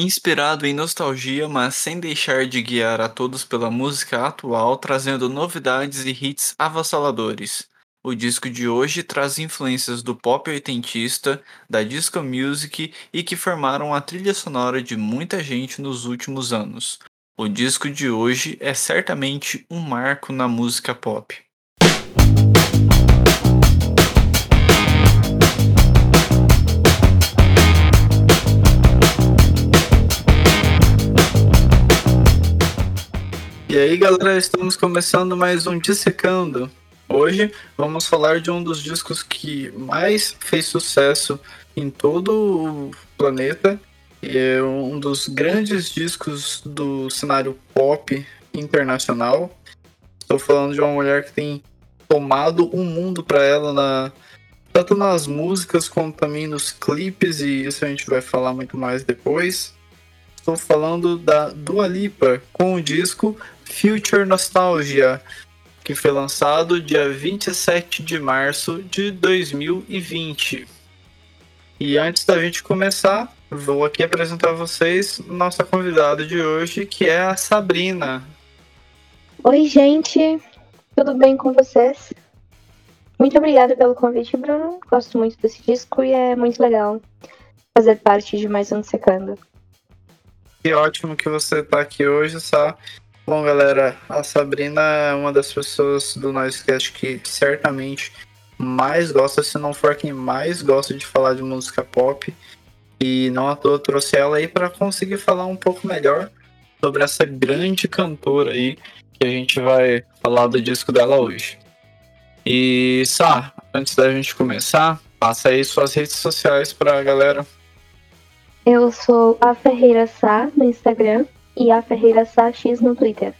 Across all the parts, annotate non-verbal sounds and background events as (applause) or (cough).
Inspirado em nostalgia, mas sem deixar de guiar a todos pela música atual, trazendo novidades e hits avassaladores. O disco de hoje traz influências do pop oitentista, da disco music e que formaram a trilha sonora de muita gente nos últimos anos. O disco de hoje é certamente um marco na música pop. E aí, galera, estamos começando mais um Dissecando. Hoje vamos falar de um dos discos que mais fez sucesso em todo o planeta. E é um dos grandes discos do cenário pop internacional. Estou falando de uma mulher que tem tomado um mundo para ela na tanto nas músicas como também nos clipes e isso a gente vai falar muito mais depois. Estou falando da Dua Lipa com o disco Future Nostalgia, que foi lançado dia 27 de março de 2020. E antes da gente começar, vou aqui apresentar a vocês nossa convidada de hoje, que é a Sabrina. Oi, gente, tudo bem com vocês? Muito obrigada pelo convite, Bruno. Gosto muito desse disco e é muito legal fazer parte de mais um Secando. Que ótimo que você está aqui hoje, Sá. Bom, galera, a Sabrina é uma das pessoas do Noisecast que certamente mais gosta, se não for quem mais gosta de falar de música pop. E não à toa trouxe ela aí para conseguir falar um pouco melhor sobre essa grande cantora aí que a gente vai falar do disco dela hoje. E Sá, antes da gente começar, passa aí suas redes sociais para a galera. Eu sou a Ferreira Sá no Instagram e a Ferreira Sá X no Twitter.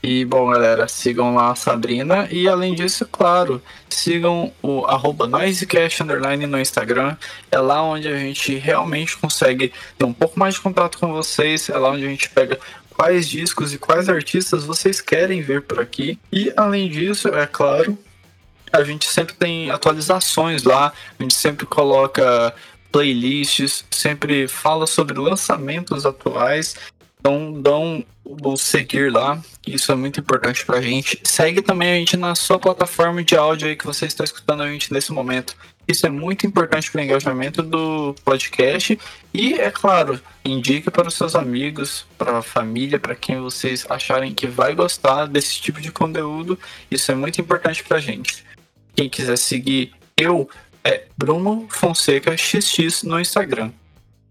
E bom, galera, sigam lá a Sabrina e além disso, claro, sigam o arroba Underline no Instagram. É lá onde a gente realmente consegue ter um pouco mais de contato com vocês. É lá onde a gente pega quais discos e quais artistas vocês querem ver por aqui. E além disso, é claro, a gente sempre tem atualizações lá, a gente sempre coloca playlists, sempre fala sobre lançamentos atuais. Então dão o seguir lá, isso é muito importante pra gente. Segue também a gente na sua plataforma de áudio aí que você está escutando a gente nesse momento. Isso é muito importante para o engajamento do podcast e, é claro, indique para os seus amigos, para a família, para quem vocês acharem que vai gostar desse tipo de conteúdo. Isso é muito importante para a gente. Quem quiser seguir eu é Bruno Fonseca XX no Instagram.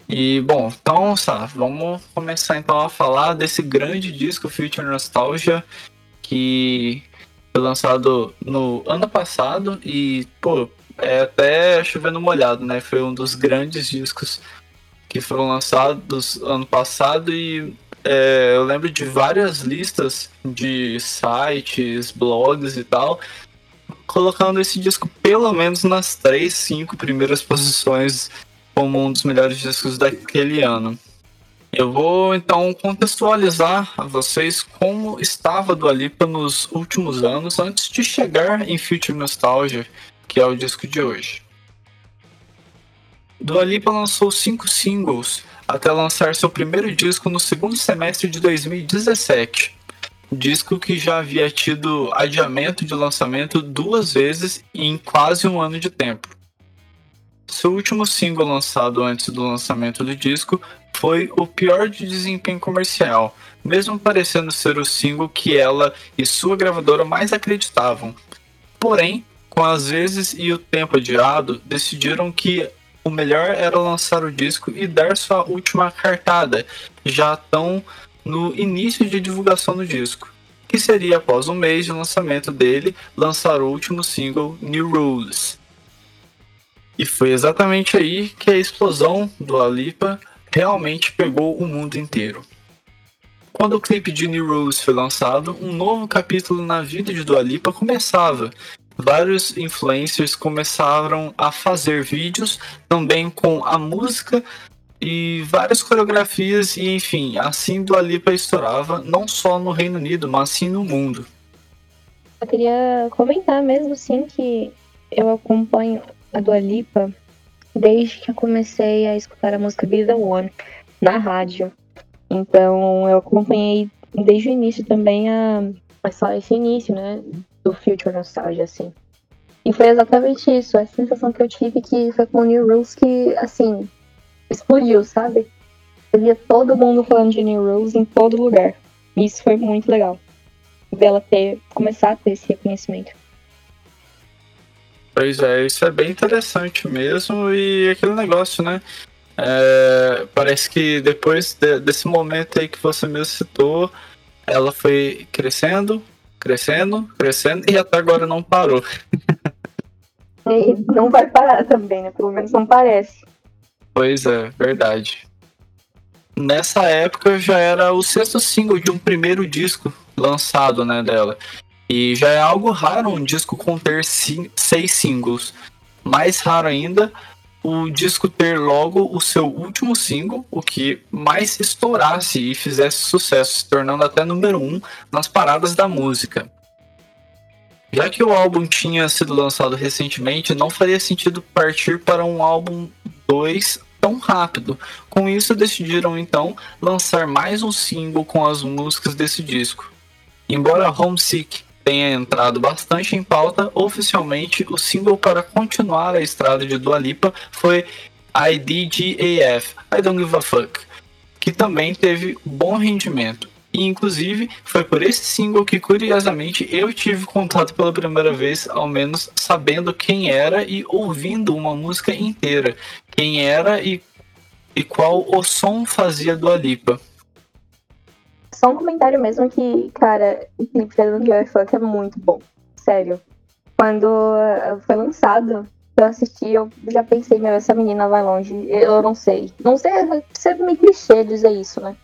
E bom, então, Sá, vamos começar então a falar desse grande disco Future Nostalgia que foi lançado no ano passado e, pô, é até chovendo molhado, né? Foi um dos grandes discos que foram lançados ano passado e é, eu lembro de várias listas de sites, blogs e tal, colocando esse disco pelo menos nas três, cinco primeiras posições como um dos melhores discos daquele ano. Eu vou então contextualizar a vocês como estava do Alipa nos últimos anos antes de chegar em Future Nostalgia, que é o disco de hoje. Dua Lipa lançou cinco singles até lançar seu primeiro disco no segundo semestre de 2017, disco que já havia tido adiamento de lançamento duas vezes em quase um ano de tempo. Seu último single lançado antes do lançamento do disco foi o pior de desempenho comercial, mesmo parecendo ser o single que ela e sua gravadora mais acreditavam. Porém, com as vezes e o tempo adiado, decidiram que o melhor era lançar o disco e dar sua última cartada, já tão no início de divulgação do disco, que seria após um mês de lançamento dele lançar o último single New Rules. E foi exatamente aí que a explosão do Alipa realmente pegou o mundo inteiro. Quando o clipe de New Rules foi lançado, um novo capítulo na vida de Dua Lipa começava. Vários influencers começaram a fazer vídeos também com a música e várias coreografias e enfim, assim Dua Lipa estourava não só no Reino Unido, mas sim no mundo. Eu queria comentar mesmo sim que eu acompanho a Dua Lipa desde que eu comecei a escutar a música Be The One. na rádio. Então eu acompanhei desde o início também a, a só esse início, né? Do Future Nostalgia, assim. E foi exatamente isso, a sensação que eu tive que foi com o New Rules que, assim, explodiu, sabe? Eu via todo mundo falando de New Rules em todo lugar. E isso foi muito legal. Dela ter, começar a ter esse reconhecimento. Pois é, isso é bem interessante mesmo. E aquele negócio, né? É, parece que depois de, desse momento aí que você mesmo citou, ela foi crescendo, crescendo, crescendo e até agora não parou. (laughs) E não vai parar também, né? Pelo menos não parece. Pois é, verdade. Nessa época já era o sexto single de um primeiro disco lançado, né, dela. E já é algo raro um disco conter seis singles. Mais raro ainda, o disco ter logo o seu último single, o que mais estourasse e fizesse sucesso, se tornando até número um nas paradas da música. Já que o álbum tinha sido lançado recentemente, não faria sentido partir para um álbum 2 tão rápido. Com isso, decidiram então lançar mais um single com as músicas desse disco. Embora Homesick tenha entrado bastante em pauta, oficialmente o single para continuar a estrada de Dua Lipa foi IDGAF, I Don't Give a Fuck, que também teve bom rendimento. E inclusive foi por esse single que curiosamente eu tive contato pela primeira vez, ao menos sabendo quem era e ouvindo uma música inteira, quem era e, e qual o som fazia do Alipa. Só um comentário mesmo que, cara, o clipe de Don't Give a Fuck é muito bom. Sério. Quando foi lançado, eu assisti, eu já pensei, meu, essa menina vai longe. Eu não sei. Não sei, é meio clichê dizer isso, né?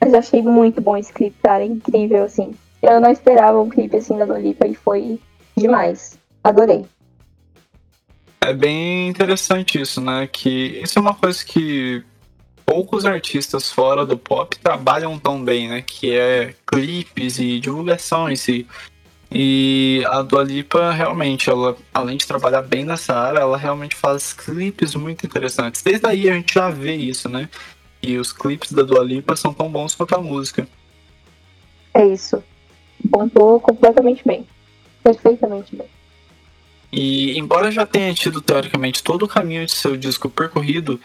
Mas eu achei muito bom esse clipe, cara. É incrível, assim. Eu não esperava um clipe assim da Dolipa e foi demais. Adorei. É bem interessante isso, né? Que isso é uma coisa que poucos artistas fora do pop trabalham tão bem, né? Que é clipes e divulgação em si. E a Dua Lipa, realmente, ela, além de trabalhar bem nessa área, ela realmente faz clipes muito interessantes. Desde aí a gente já vê isso, né? E os clipes da Dua Lipa são tão bons quanto a música. É isso. Pontuou completamente bem. Perfeitamente bem. E embora já tenha tido teoricamente todo o caminho de seu disco percorrido,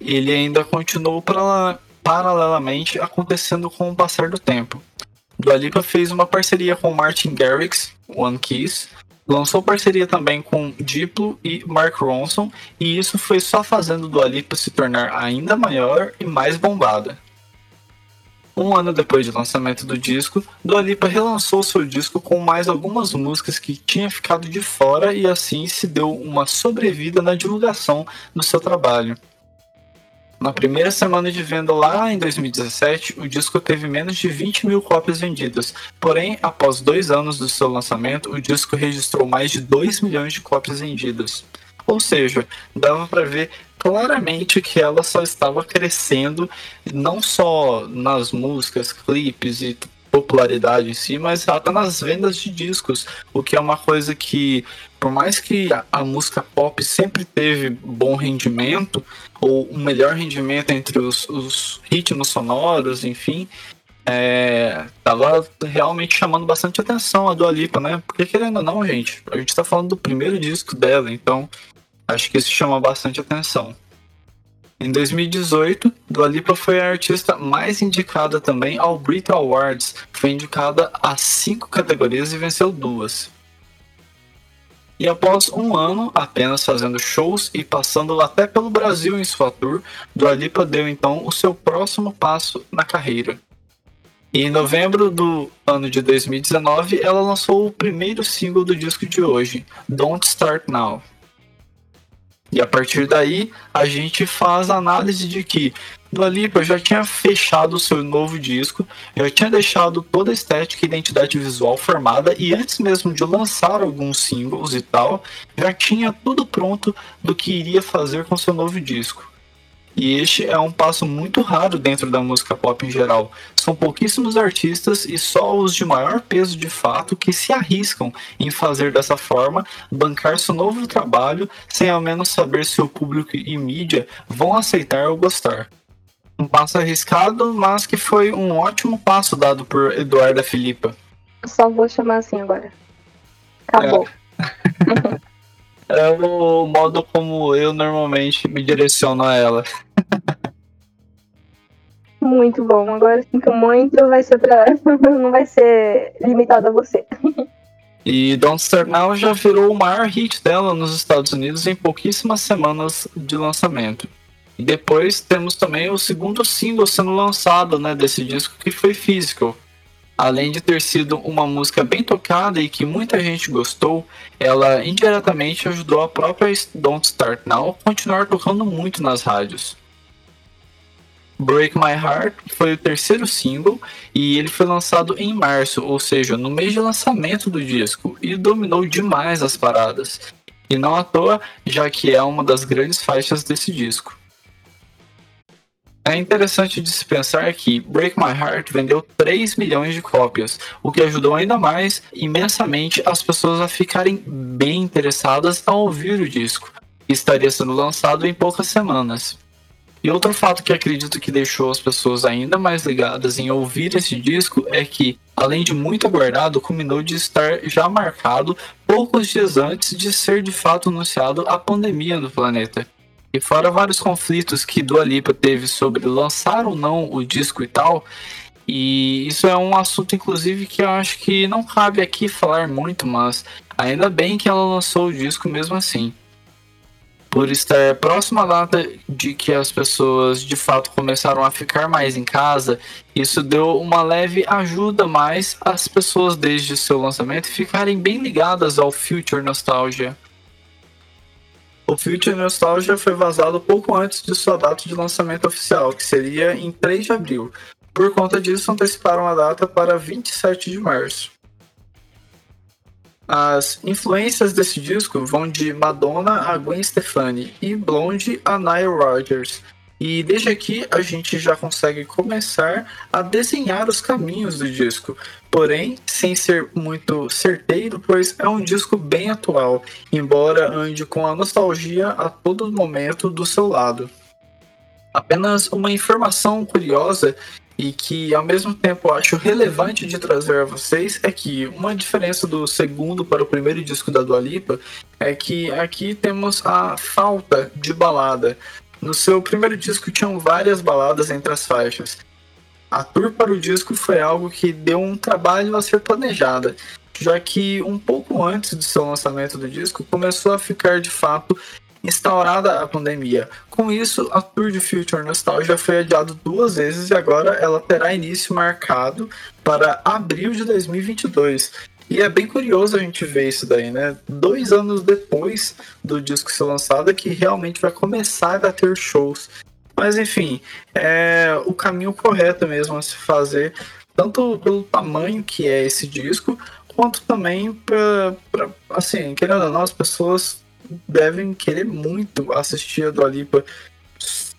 ele ainda continuou para, paralelamente acontecendo com o passar do tempo. Dua Lipa fez uma parceria com Martin Garrix, One Kiss, Lançou parceria também com Diplo e Mark Ronson, e isso foi só fazendo Dua Lipa se tornar ainda maior e mais bombada. Um ano depois do lançamento do disco, Dua Lipa relançou seu disco com mais algumas músicas que tinha ficado de fora e assim se deu uma sobrevida na divulgação do seu trabalho. Na primeira semana de venda lá em 2017, o disco teve menos de 20 mil cópias vendidas. Porém, após dois anos do seu lançamento, o disco registrou mais de 2 milhões de cópias vendidas. Ou seja, dava para ver claramente que ela só estava crescendo, não só nas músicas, clipes e popularidade em si, mas até nas vendas de discos, o que é uma coisa que, por mais que a, a música pop sempre teve bom rendimento, ou um melhor rendimento entre os, os ritmos sonoros, enfim, é, tava realmente chamando bastante atenção a Dua Lipa, né? Porque querendo ou não, gente, a gente tá falando do primeiro disco dela, então acho que isso chama bastante atenção. Em 2018, Dua Lipa foi a artista mais indicada também ao Brit Awards. Foi indicada a cinco categorias e venceu duas. E após um ano apenas fazendo shows e passando até pelo Brasil em sua tour, Dua Lipa deu então o seu próximo passo na carreira. E em novembro do ano de 2019, ela lançou o primeiro single do disco de hoje, Don't Start Now. E a partir daí, a gente faz a análise de que Dua Lipa já tinha fechado o seu novo disco, já tinha deixado toda a estética e identidade visual formada e antes mesmo de lançar alguns singles e tal, já tinha tudo pronto do que iria fazer com seu novo disco. E este é um passo muito raro dentro da música pop em geral. São pouquíssimos artistas e só os de maior peso de fato que se arriscam em fazer dessa forma, bancar seu novo trabalho sem ao menos saber se o público e mídia vão aceitar ou gostar. Um passo arriscado, mas que foi um ótimo passo dado por Eduarda Filipa. Só vou chamar assim agora. Acabou. É. (laughs) é o modo como eu normalmente me direciono a ela. Muito bom. Agora sinto muito, vai ser pra. (laughs) não vai ser limitado a você. E Don't Start Now já virou o maior hit dela nos Estados Unidos em pouquíssimas semanas de lançamento. E depois temos também o segundo single sendo lançado né, desse disco, que foi Physical. Além de ter sido uma música bem tocada e que muita gente gostou, ela indiretamente ajudou a própria Don't Start Now a continuar tocando muito nas rádios. Break My Heart foi o terceiro single e ele foi lançado em março, ou seja, no mês de lançamento do disco, e dominou demais as paradas. E não à toa, já que é uma das grandes faixas desse disco. É interessante de se pensar que Break My Heart vendeu 3 milhões de cópias, o que ajudou ainda mais, imensamente, as pessoas a ficarem bem interessadas ao ouvir o disco, que estaria sendo lançado em poucas semanas. E outro fato que acredito que deixou as pessoas ainda mais ligadas em ouvir esse disco é que, além de muito aguardado, culminou de estar já marcado poucos dias antes de ser de fato anunciado a pandemia no planeta. E fora vários conflitos que Dua Lipa teve sobre lançar ou não o disco e tal, e isso é um assunto, inclusive, que eu acho que não cabe aqui falar muito, mas ainda bem que ela lançou o disco mesmo assim por estar próxima à data de que as pessoas de fato começaram a ficar mais em casa, isso deu uma leve ajuda mais às pessoas desde seu lançamento ficarem bem ligadas ao Future Nostalgia. O Future Nostalgia foi vazado pouco antes de sua data de lançamento oficial, que seria em 3 de abril. Por conta disso, anteciparam a data para 27 de março. As influências desse disco vão de Madonna a Gwen Stefani e Blonde a Nile Rodgers. E desde aqui a gente já consegue começar a desenhar os caminhos do disco, porém sem ser muito certeiro, pois é um disco bem atual, embora ande com a nostalgia a todo momento do seu lado. Apenas uma informação curiosa e que ao mesmo tempo acho relevante de trazer a vocês é que uma diferença do segundo para o primeiro disco da Dua Lipa é que aqui temos a falta de balada. No seu primeiro disco tinham várias baladas entre as faixas. A tour para o disco foi algo que deu um trabalho a ser planejada, já que um pouco antes do seu lançamento do disco começou a ficar de fato instaurada a pandemia. Com isso, a Tour de Future Nostalgia foi adiada duas vezes e agora ela terá início marcado para abril de 2022. E é bem curioso a gente ver isso daí, né? Dois anos depois do disco ser lançado, é que realmente vai começar a ter shows. Mas enfim, é o caminho correto mesmo a se fazer, tanto pelo tamanho que é esse disco, quanto também para, assim, querendo ou não, as pessoas devem querer muito assistir a Dua Lipa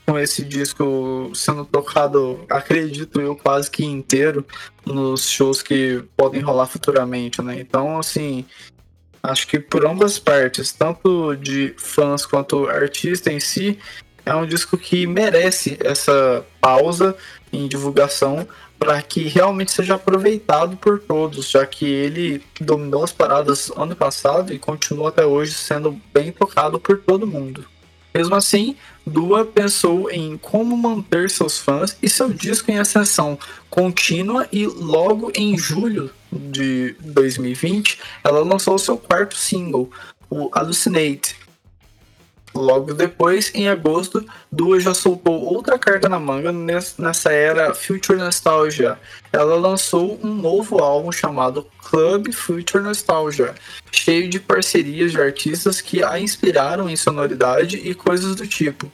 com esse disco sendo tocado, acredito eu, quase que inteiro nos shows que podem rolar futuramente, né? Então, assim, acho que por ambas partes, tanto de fãs quanto artista em si, é um disco que merece essa pausa em divulgação para que realmente seja aproveitado por todos, já que ele dominou as paradas ano passado e continua até hoje sendo bem tocado por todo mundo. Mesmo assim, Dua pensou em como manter seus fãs e seu disco em ascensão contínua e logo em julho de 2020 ela lançou seu quarto single, o Hallucinate, Logo depois, em agosto, Dua já soltou outra carta na manga nessa era Future Nostalgia. Ela lançou um novo álbum chamado Club Future Nostalgia, cheio de parcerias de artistas que a inspiraram em sonoridade e coisas do tipo.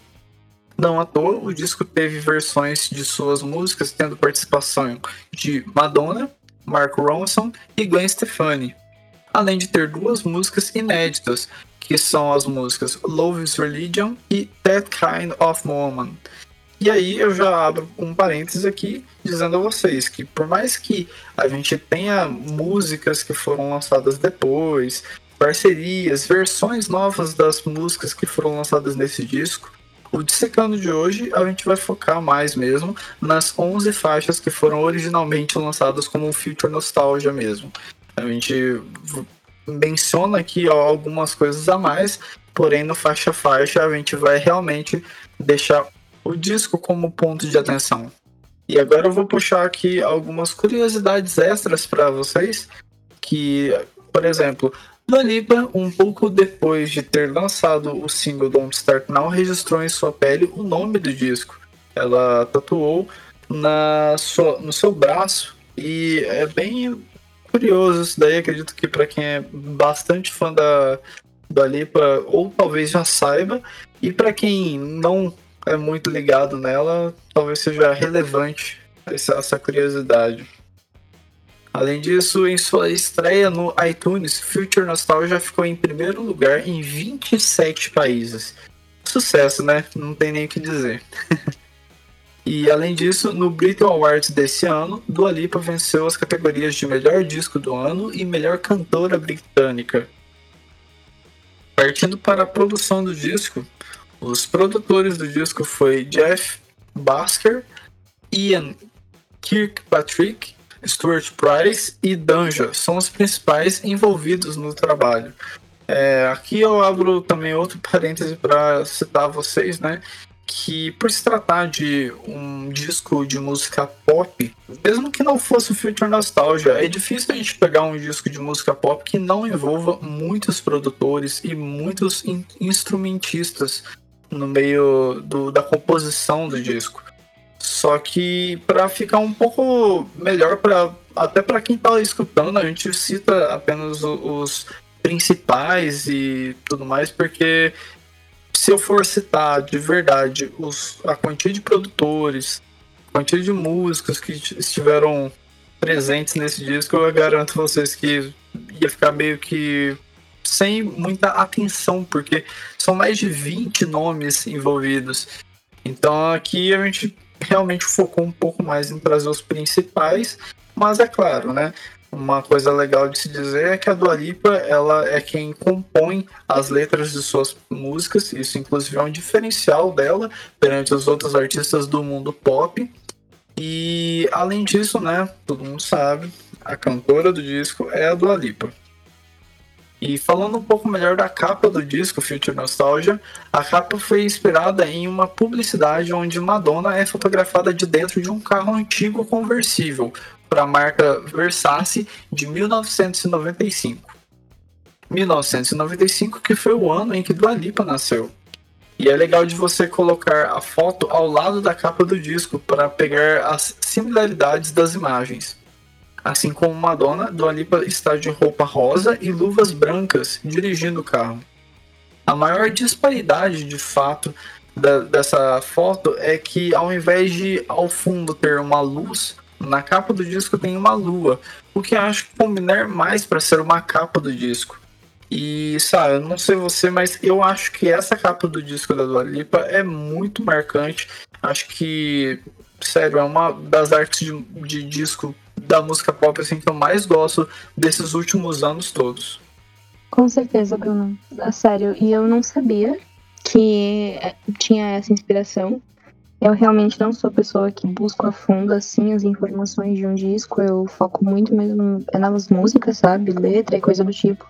Não à toa, o disco teve versões de suas músicas tendo participação de Madonna, Mark Ronson e Gwen Stefani, além de ter duas músicas inéditas, que são as músicas Love is Religion e That Kind of Woman. E aí eu já abro um parênteses aqui dizendo a vocês que por mais que a gente tenha músicas que foram lançadas depois, parcerias, versões novas das músicas que foram lançadas nesse disco, o Dissecando de hoje a gente vai focar mais mesmo nas 11 faixas que foram originalmente lançadas como um Future Nostalgia mesmo. A gente menciona aqui ó, algumas coisas a mais, porém no faixa faixa a gente vai realmente deixar o disco como ponto de atenção. E agora eu vou puxar aqui algumas curiosidades extras para vocês, que, por exemplo, Dua um pouco depois de ter lançado o single Don't Start Now, registrou em sua pele o nome do disco. Ela tatuou na sua, no seu braço e é bem curioso isso daí. Acredito que para quem é bastante fã da Dua Lipa, ou talvez já saiba, e para quem não é muito ligado nela, talvez seja relevante essa, essa curiosidade. Além disso, em sua estreia no iTunes, Future Nostalgia ficou em primeiro lugar em 27 países. Sucesso, né? Não tem nem o que dizer. (laughs) e além disso, no Brit Awards desse ano, Dua Lipa venceu as categorias de melhor disco do ano e melhor cantora britânica. Partindo para a produção do disco, os produtores do disco foi Jeff Basker, Ian Kirkpatrick Stuart Price e Danja são os principais envolvidos no trabalho. É, aqui eu abro também outro parêntese para citar vocês, né? Que por se tratar de um disco de música pop, mesmo que não fosse o Future Nostalgia, é difícil a gente pegar um disco de música pop que não envolva muitos produtores e muitos in instrumentistas no meio do, da composição do disco. Só que para ficar um pouco melhor para até para quem está escutando, a gente cita apenas os principais e tudo mais, porque se eu for citar de verdade os, a quantia de produtores, a quantia de músicos que estiveram presentes nesse disco, eu garanto vocês que ia ficar meio que sem muita atenção, porque são mais de 20 nomes envolvidos. Então aqui a gente realmente focou um pouco mais em trazer os principais, mas é claro, né? Uma coisa legal de se dizer é que a Dua Lipa, ela é quem compõe as letras de suas músicas, isso inclusive é um diferencial dela perante os outros artistas do mundo pop. E além disso, né, todo mundo sabe, a cantora do disco é a Dua Lipa. E falando um pouco melhor da capa do disco Future Nostalgia, a capa foi inspirada em uma publicidade onde Madonna é fotografada de dentro de um carro antigo conversível para a marca Versace de 1995. 1995 que foi o ano em que Dua Lipa nasceu. E é legal de você colocar a foto ao lado da capa do disco para pegar as similaridades das imagens. Assim como Madonna, Dua Lipa está de roupa rosa e luvas brancas dirigindo o carro. A maior disparidade, de fato, da, dessa foto é que ao invés de ao fundo ter uma luz, na capa do disco tem uma lua, o que acho combinar mais para ser uma capa do disco. E, sabe, eu não sei você, mas eu acho que essa capa do disco da Dua Lipa é muito marcante. Acho que, sério, é uma das artes de, de disco da música pop assim, que eu mais gosto desses últimos anos todos. Com certeza, Bruno. É sério. E eu não sabia que é, tinha essa inspiração. Eu realmente não sou pessoa que busca a fundo assim as informações de um disco. Eu foco muito mesmo nas músicas, sabe? Letra e coisa do tipo.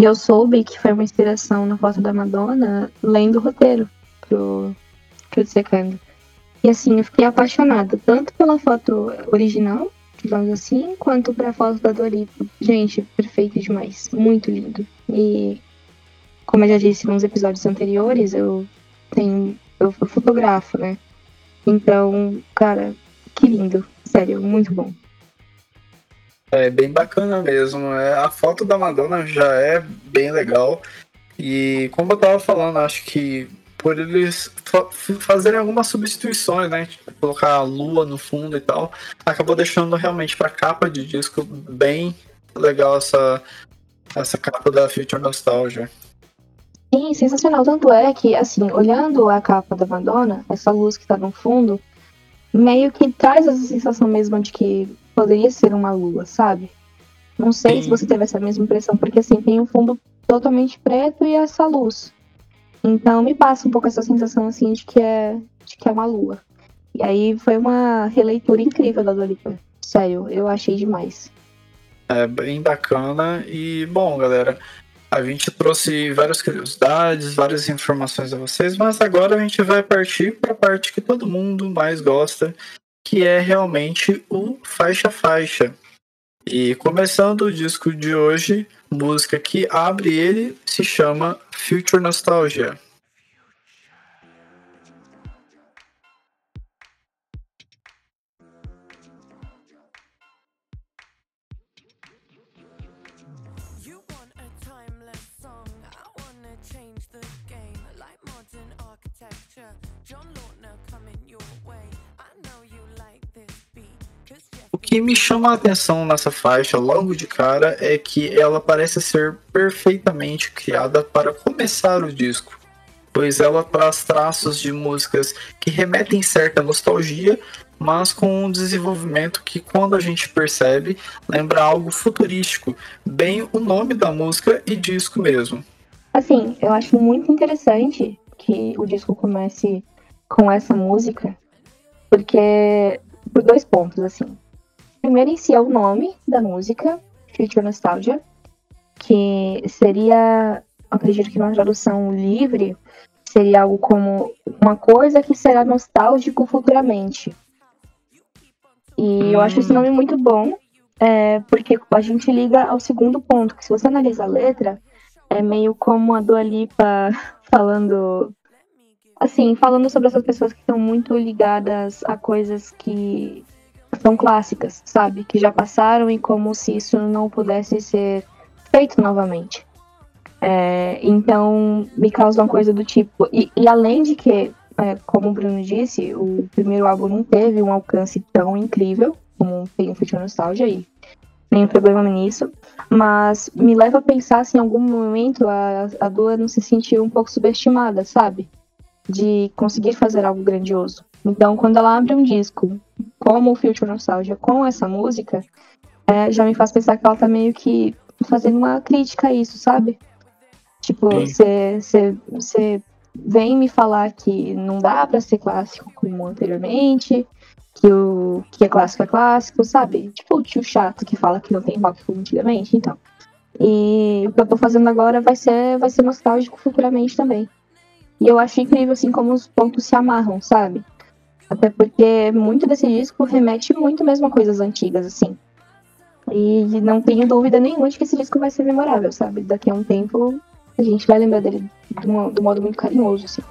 E eu soube que foi uma inspiração na foto da Madonna lendo o roteiro pro, pro Secando. E assim, eu fiquei apaixonada tanto pela foto original digamos assim, quanto pra foto da Doripa. Gente, perfeito demais. Muito lindo. E como eu já disse nos episódios anteriores, eu tenho. Eu fotografo, né? Então, cara, que lindo. Sério, muito bom. É bem bacana mesmo. É, a foto da Madonna já é bem legal. E como eu tava falando, acho que por eles fazerem algumas substituições, né? Tipo, colocar a lua no fundo e tal, acabou deixando realmente para capa de disco bem legal essa, essa capa da Future Nostalgia. Sim, sensacional. Tanto é que, assim, olhando a capa da Madonna, essa luz que tá no fundo, meio que traz essa sensação mesmo de que poderia ser uma lua, sabe? Não sei Sim. se você teve essa mesma impressão, porque assim, tem um fundo totalmente preto e essa luz. Então me passa um pouco essa sensação assim de que é, de que é uma lua. E aí foi uma releitura incrível da Dua Lipa. Sério, eu achei demais. É bem bacana e bom, galera. A gente trouxe várias curiosidades, várias informações a vocês, mas agora a gente vai partir para a parte que todo mundo mais gosta, que é realmente o faixa faixa. E começando o disco de hoje, música que abre ele se chama Future Nostalgia. Que me chama a atenção nessa faixa logo de cara é que ela parece ser perfeitamente criada para começar o disco, pois ela traz traços de músicas que remetem certa nostalgia, mas com um desenvolvimento que, quando a gente percebe, lembra algo futurístico, bem o nome da música e disco mesmo. Assim, eu acho muito interessante que o disco comece com essa música, porque por dois pontos, assim primeiro em si é o nome da música, Future Nostalgia, que seria, acredito que numa tradução livre, seria algo como uma coisa que será nostálgico futuramente. E eu acho esse hum. nome muito bom, é, porque a gente liga ao segundo ponto, que se você analisa a letra, é meio como a Dua Lipa (laughs) falando assim, falando sobre essas pessoas que estão muito ligadas a coisas que são clássicas, sabe? Que já passaram e como se isso não pudesse ser feito novamente. É, então, me causa uma coisa do tipo. E, e além de que, é, como o Bruno disse, o primeiro álbum não teve um alcance tão incrível como tem o Future Nostalgia aí. Nenhum problema nisso. Mas me leva a pensar se em algum momento a, a Dua não se sentiu um pouco subestimada, sabe? De conseguir fazer algo grandioso. Então, quando ela abre um disco como o Future Nostalgia com essa música, é, já me faz pensar que ela tá meio que fazendo uma crítica a isso, sabe? Tipo, você vem me falar que não dá para ser clássico como anteriormente, que o que é clássico é clássico, sabe? Tipo o tio chato que fala que não tem rock como antigamente, então. E o que eu tô fazendo agora vai ser, vai ser nostálgico futuramente também. E eu acho incrível, assim, como os pontos se amarram, sabe? Até porque muito desse disco remete muito mesmo a coisas antigas, assim. E não tenho dúvida nenhuma de que esse disco vai ser memorável, sabe? Daqui a um tempo a gente vai lembrar dele do, do modo muito carinhoso, assim.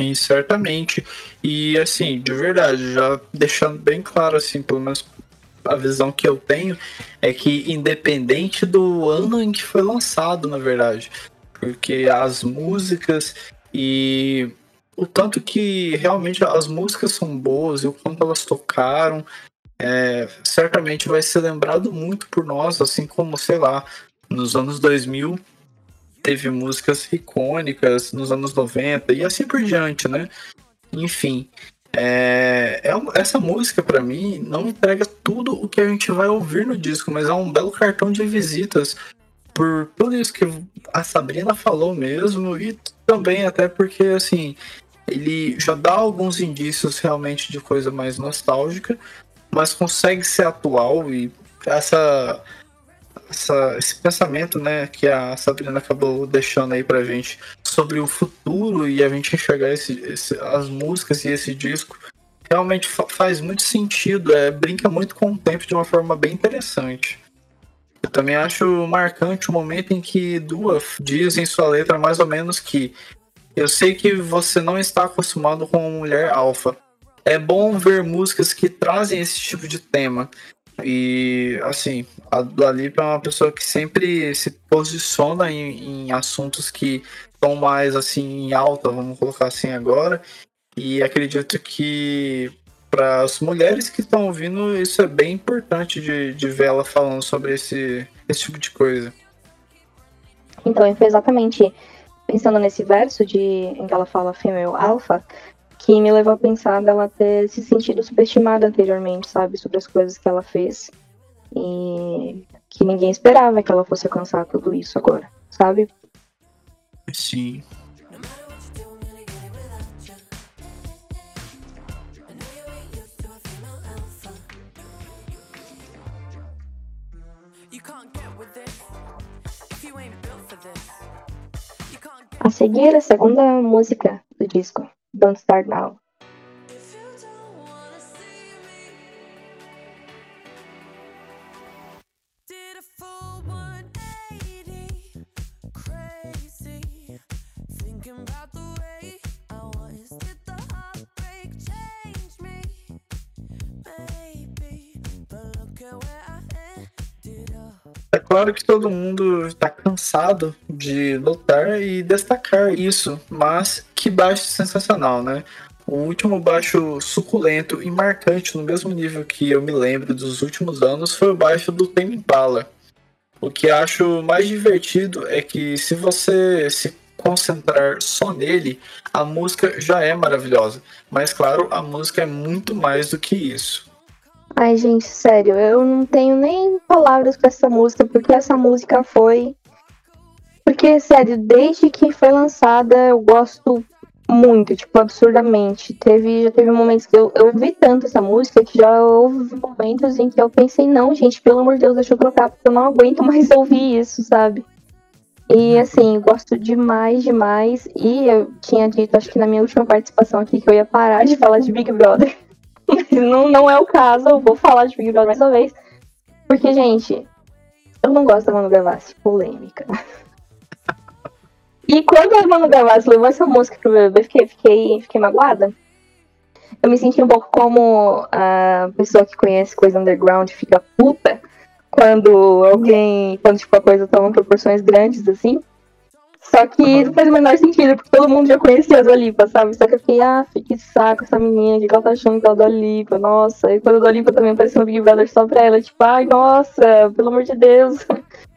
Sim, certamente. E assim, de verdade, já deixando bem claro, assim, pelo menos a visão que eu tenho, é que independente do ano em que foi lançado, na verdade, porque as músicas e o tanto que realmente as músicas são boas e o quanto elas tocaram, é, certamente vai ser lembrado muito por nós, assim como, sei lá, nos anos 2000 teve músicas icônicas nos anos 90 e assim por diante, né? Enfim, é, é essa música para mim não entrega tudo o que a gente vai ouvir no disco, mas é um belo cartão de visitas por tudo isso que a Sabrina falou mesmo e também até porque assim ele já dá alguns indícios realmente de coisa mais nostálgica, mas consegue ser atual e essa essa, esse pensamento, né, que a Sabrina acabou deixando aí pra gente sobre o futuro e a gente enxergar esse, esse as músicas e esse disco realmente fa faz muito sentido, é, brinca muito com o tempo de uma forma bem interessante. Eu também acho marcante o momento em que Dua diz em sua letra mais ou menos que eu sei que você não está acostumado com uma mulher alfa. É bom ver músicas que trazem esse tipo de tema. E, assim, a Dua Lipa é uma pessoa que sempre se posiciona em, em assuntos que estão mais, assim, em alta, vamos colocar assim agora. E acredito que para as mulheres que estão ouvindo, isso é bem importante de, de ver ela falando sobre esse, esse tipo de coisa. Então, foi exatamente pensando nesse verso de em que ela fala female alpha, que me levou a pensar dela ter se sentido subestimada anteriormente, sabe, sobre as coisas que ela fez e que ninguém esperava que ela fosse alcançar tudo isso agora, sabe? Sim. A seguir, a segunda música do disco, Don't Start Now. É claro que todo mundo está cansado de lutar e destacar isso, mas que baixo sensacional, né? O último baixo suculento e marcante no mesmo nível que eu me lembro dos últimos anos foi o baixo do Tame Impala. O que acho mais divertido é que se você se concentrar só nele, a música já é maravilhosa. Mas claro, a música é muito mais do que isso. Ai, gente, sério, eu não tenho nem palavras para essa música, porque essa música foi. Porque, sério, desde que foi lançada, eu gosto muito, tipo, absurdamente. Teve, já teve momentos que eu, eu ouvi tanto essa música que já houve momentos em que eu pensei, não, gente, pelo amor de Deus, deixa eu trocar, porque eu não aguento (laughs) mais ouvir isso, sabe? E assim, gosto demais, demais. E eu tinha dito, acho que na minha última participação aqui, que eu ia parar de falar de Big Brother. (laughs) não, não é o caso, eu vou falar de Big Brother mais uma vez. Porque, gente, eu não gosto da Manu Gavassi, polêmica. E quando a Manu Gavassi levou essa música pro bebê, fiquei, fiquei, fiquei magoada. Eu me senti um pouco como a pessoa que conhece coisa underground fica puta quando alguém, quando tipo, a coisa toma proporções grandes assim. Só que não faz o menor sentido, porque todo mundo já conhecia a Dua Lipa, sabe? Só que eu fiquei, ah, que saco essa menina, o que ela tá achando que é a Dua Lipa, nossa. E quando a Dua Lipa também apareceu no Big Brother só pra ela, tipo, ai, nossa, pelo amor de Deus. (laughs)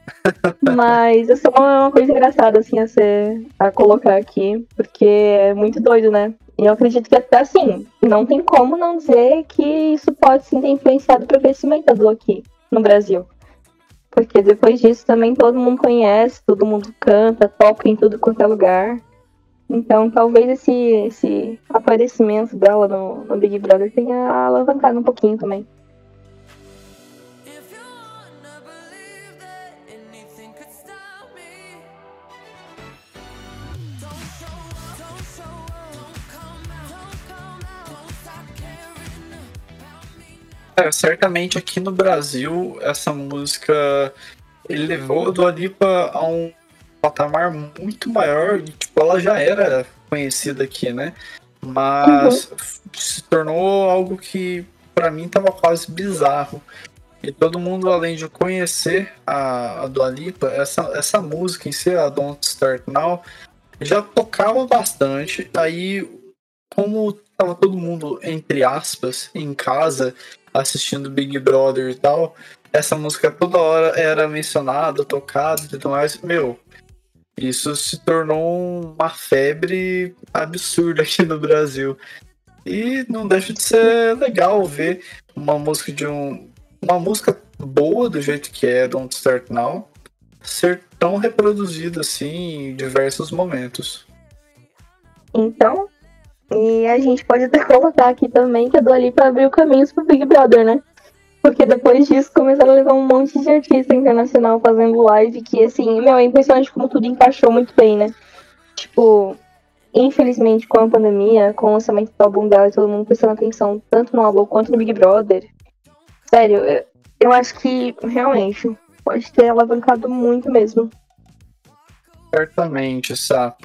Mas é só uma coisa engraçada, assim, a, ser, a colocar aqui, porque é muito doido, né? E eu acredito que até assim, não tem como não dizer que isso pode sim ter influenciado para o crescimento Dua aqui no Brasil. Porque depois disso também todo mundo conhece, todo mundo canta, toca em tudo quanto é lugar. Então talvez esse, esse aparecimento dela no, no Big Brother tenha alavancado um pouquinho também. É, certamente aqui no Brasil essa música ele levou a Dua Lipa a um patamar muito maior. Tipo, ela já era conhecida aqui, né? Mas uhum. se tornou algo que para mim tava quase bizarro. E todo mundo, além de conhecer a, a Dua Lipa, essa, essa música em si, a Don't Start Now, já tocava bastante. Aí, como tava todo mundo, entre aspas, em casa, assistindo Big Brother e tal, essa música toda hora era mencionada, tocada e tudo mais. Meu, isso se tornou uma febre absurda aqui no Brasil. E não deixa de ser legal ver uma música de um. Uma música boa do jeito que é, Don't Start Now, ser tão reproduzida assim em diversos momentos. Então, e a gente pode até (laughs) colocar aqui também que a Dua Lipa abriu caminhos pro Big Brother, né? Porque depois disso começaram a levar um monte de artista internacional fazendo live, que assim, meu, é impressionante como tudo encaixou muito bem, né? Tipo, infelizmente com a pandemia, com o lançamento do álbum dela e todo mundo prestando atenção tanto no álbum quanto no Big Brother. Sério, eu, eu acho que realmente pode ter alavancado muito mesmo. Certamente, sabe?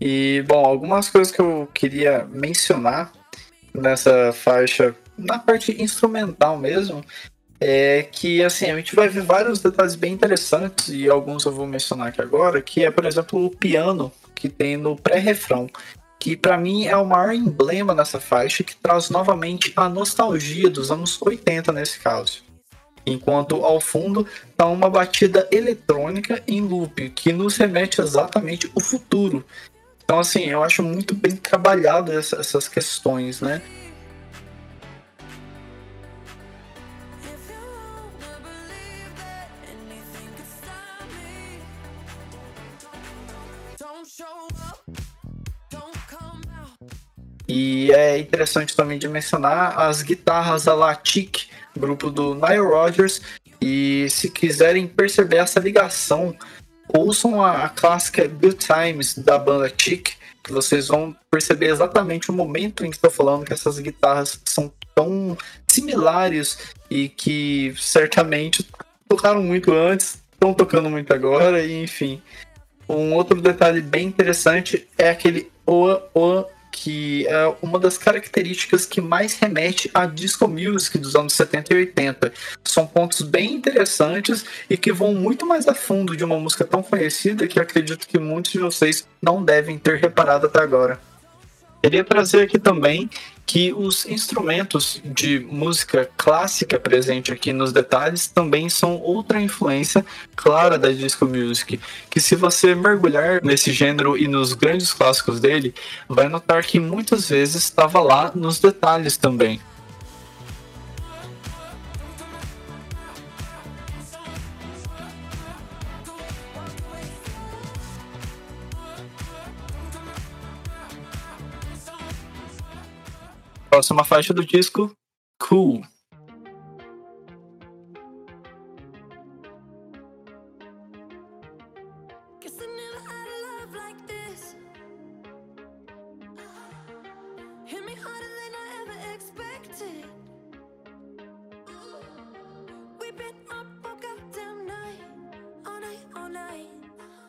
E, bom, algumas coisas que eu queria mencionar nessa faixa, na parte instrumental mesmo, é que, assim, a gente vai ver vários detalhes bem interessantes, e alguns eu vou mencionar aqui agora, que é, por exemplo, o piano que tem no pré-refrão, que para mim é o maior emblema nessa faixa, que traz novamente a nostalgia dos anos 80 nesse caso. enquanto ao fundo está uma batida eletrônica em loop, que nos remete exatamente ao futuro. Então, assim, eu acho muito bem trabalhado essa, essas questões, né? E é interessante também de mencionar as guitarras da Latic, grupo do Nile Rodgers. E se quiserem perceber essa ligação, ouçam a, a clássica Good Times da banda Chic, que vocês vão perceber exatamente o momento em que estou falando que essas guitarras são tão similares e que certamente tocaram muito antes, estão tocando muito agora, e enfim. Um outro detalhe bem interessante é aquele Oa Oa que é uma das características que mais remete à disco music dos anos 70 e 80. São pontos bem interessantes e que vão muito mais a fundo de uma música tão conhecida que acredito que muitos de vocês não devem ter reparado até agora. Queria trazer aqui também que os instrumentos de música clássica presente aqui nos detalhes também são outra influência clara da disco music, que se você mergulhar nesse gênero e nos grandes clássicos dele, vai notar que muitas vezes estava lá nos detalhes também. Próxima faixa do disco, Cool.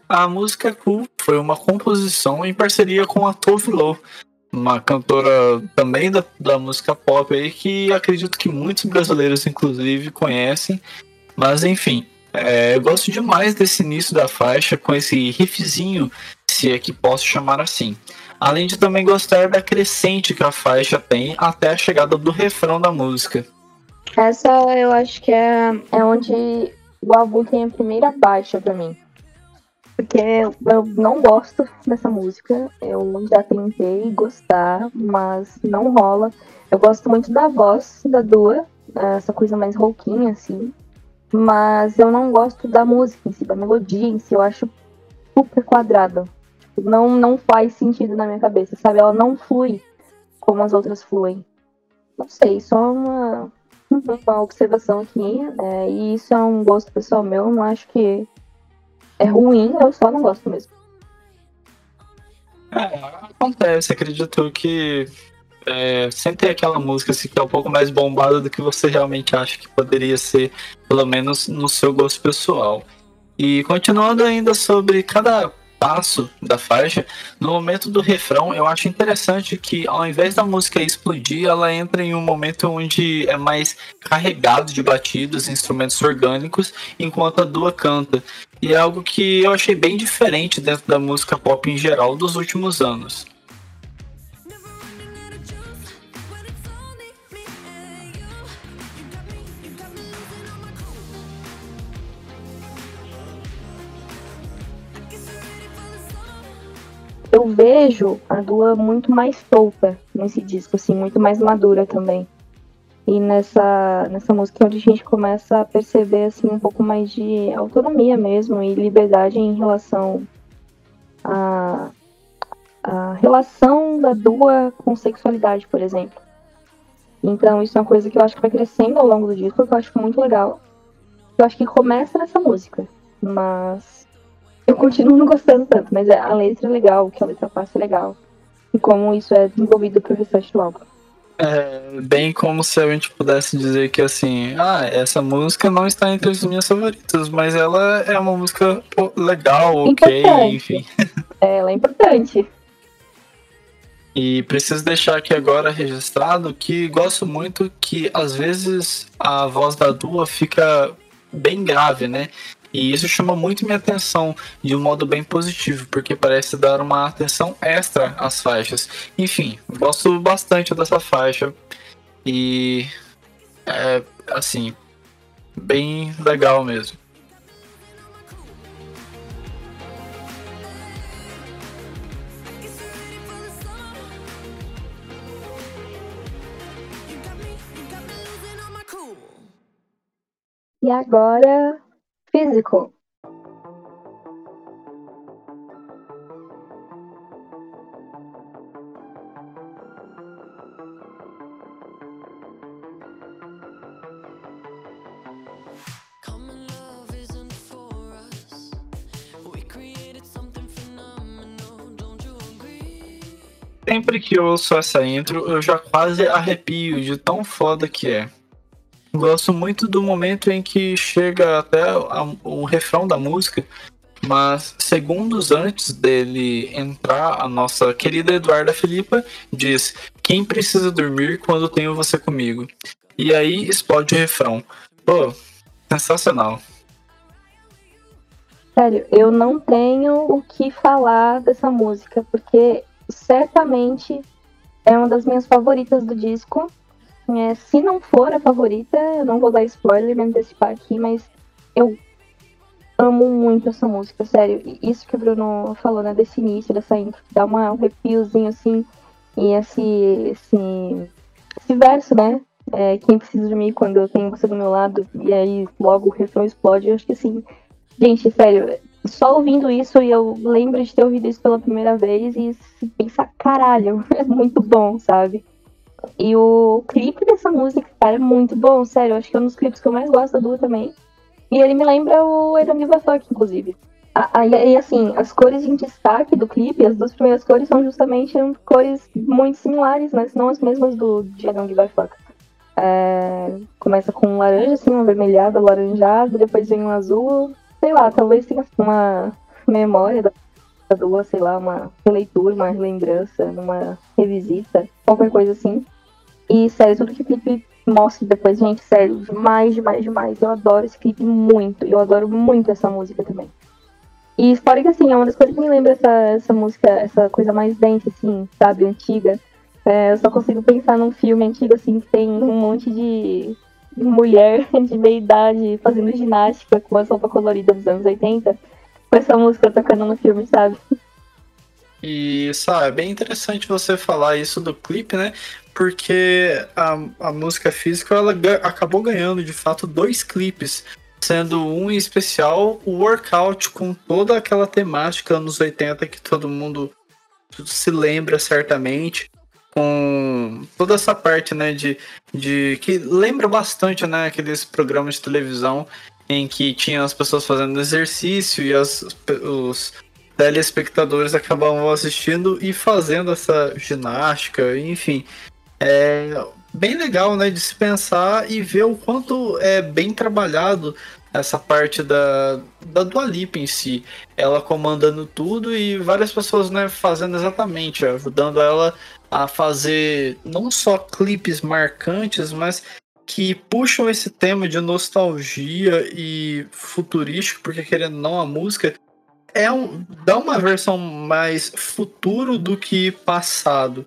A música Cool foi uma composição em parceria com a Tove Lo, uma cantora também da, da música pop aí que acredito que muitos brasileiros, inclusive, conhecem. Mas enfim, é, eu gosto demais desse início da faixa com esse riffzinho, se é que posso chamar assim. Além de também gostar da crescente que a faixa tem até a chegada do refrão da música. Essa eu acho que é, é onde o álbum tem a primeira baixa para mim porque eu não gosto dessa música. Eu já tentei gostar, mas não rola. Eu gosto muito da voz da Dua, essa coisa mais rouquinha, assim. Mas eu não gosto da música em si, da melodia em si. Eu acho super quadrada. Não, não faz sentido na minha cabeça, sabe? Ela não flui como as outras fluem. Não sei, só uma, uma observação aqui. É, e isso é um gosto pessoal meu. Não acho que é ruim, eu só não gosto mesmo. É, acontece, acredito que é, tem aquela música assim, que é um pouco mais bombada do que você realmente acha que poderia ser, pelo menos no seu gosto pessoal. E continuando ainda sobre cada passo da faixa, no momento do refrão, eu acho interessante que ao invés da música explodir, ela entra em um momento onde é mais carregado de batidas, instrumentos orgânicos, enquanto a Dua canta. E é algo que eu achei bem diferente dentro da música pop em geral dos últimos anos. Eu vejo a Dua muito mais solta nesse disco, assim, muito mais madura também. E nessa, nessa música é onde a gente começa a perceber assim, um pouco mais de autonomia mesmo e liberdade em relação à, a relação da Dua com sexualidade, por exemplo. Então isso é uma coisa que eu acho que vai crescendo ao longo do disco, que eu acho muito legal. Eu acho que começa nessa música, mas eu continuo não gostando tanto, mas a letra é legal, o que a letra passa é legal. E como isso é desenvolvido pro restante do álbum. É bem como se a gente pudesse dizer que assim, ah, essa música não está entre as minhas favoritas, mas ela é uma música legal, ok, importante. enfim. É, ela é importante. E preciso deixar aqui agora registrado que gosto muito que às vezes a voz da Dua fica bem grave, né? E isso chama muito minha atenção de um modo bem positivo, porque parece dar uma atenção extra às faixas. Enfim, gosto bastante dessa faixa. E é, assim, bem legal mesmo. E agora, físico. Sempre que eu ouço essa intro, eu já quase arrepio de tão foda que é. Gosto muito do momento em que chega até o refrão da música, mas segundos antes dele entrar, a nossa querida Eduarda Filipa diz: Quem precisa dormir quando tenho você comigo? E aí explode o refrão. Pô, sensacional. Sério, eu não tenho o que falar dessa música, porque certamente é uma das minhas favoritas do disco. É, se não for a favorita, eu não vou dar spoiler, me antecipar aqui, mas eu amo muito essa música, sério. Isso que o Bruno falou, né, desse início, dessa intro, dá uma, um arrepiozinho assim, e esse, esse, esse verso, né? É, quem precisa de mim quando eu tenho você do meu lado, e aí logo o refrão explode, eu acho que assim, gente, sério, só ouvindo isso e eu lembro de ter ouvido isso pela primeira vez e pensar, caralho, (laughs) é muito bom, sabe? E o clipe dessa música, cara, é muito bom, sério. Acho que é um dos clipes que eu mais gosto do também. E ele me lembra o a Fuck, inclusive. E assim, as cores em destaque do clipe, as duas primeiras cores são justamente cores muito similares, mas não as mesmas do Don't Give Fuck. É, começa com um laranja, assim, um avermelhado, alaranjado, depois vem um azul. Sei lá, talvez tenha uma memória da duas, sei lá, uma releitura, uma lembrança, uma revisita, qualquer coisa assim. E, sério, tudo que o clipe mostra depois, gente, sério, demais, demais, demais. Eu adoro esse clipe muito. Eu adoro muito essa música também. E fora que, assim, é uma das coisas que me lembra essa, essa música, essa coisa mais densa, assim, sabe, antiga. É, eu só consigo pensar num filme antigo, assim, que tem um monte de mulher (laughs) de meia idade fazendo ginástica com a roupa colorida dos anos 80 com essa música tocando no filme, sabe? E, sabe, é bem interessante você falar isso do clipe, né? Porque a, a música física ela acabou ganhando de fato dois clipes, sendo um em especial o workout com toda aquela temática anos 80 que todo mundo se lembra certamente, com toda essa parte, né, de, de que lembra bastante, né, aqueles programas de televisão em que tinha as pessoas fazendo exercício e as, os telespectadores acabavam assistindo e fazendo essa ginástica, enfim. É bem legal, né, de se pensar e ver o quanto é bem trabalhado essa parte da, da Dua Lipa em si. Ela comandando tudo e várias pessoas, né, fazendo exatamente, ajudando ela a fazer não só clipes marcantes, mas que puxam esse tema de nostalgia e futurístico, porque querendo ou não, a música é um, dá uma versão mais futuro do que passado.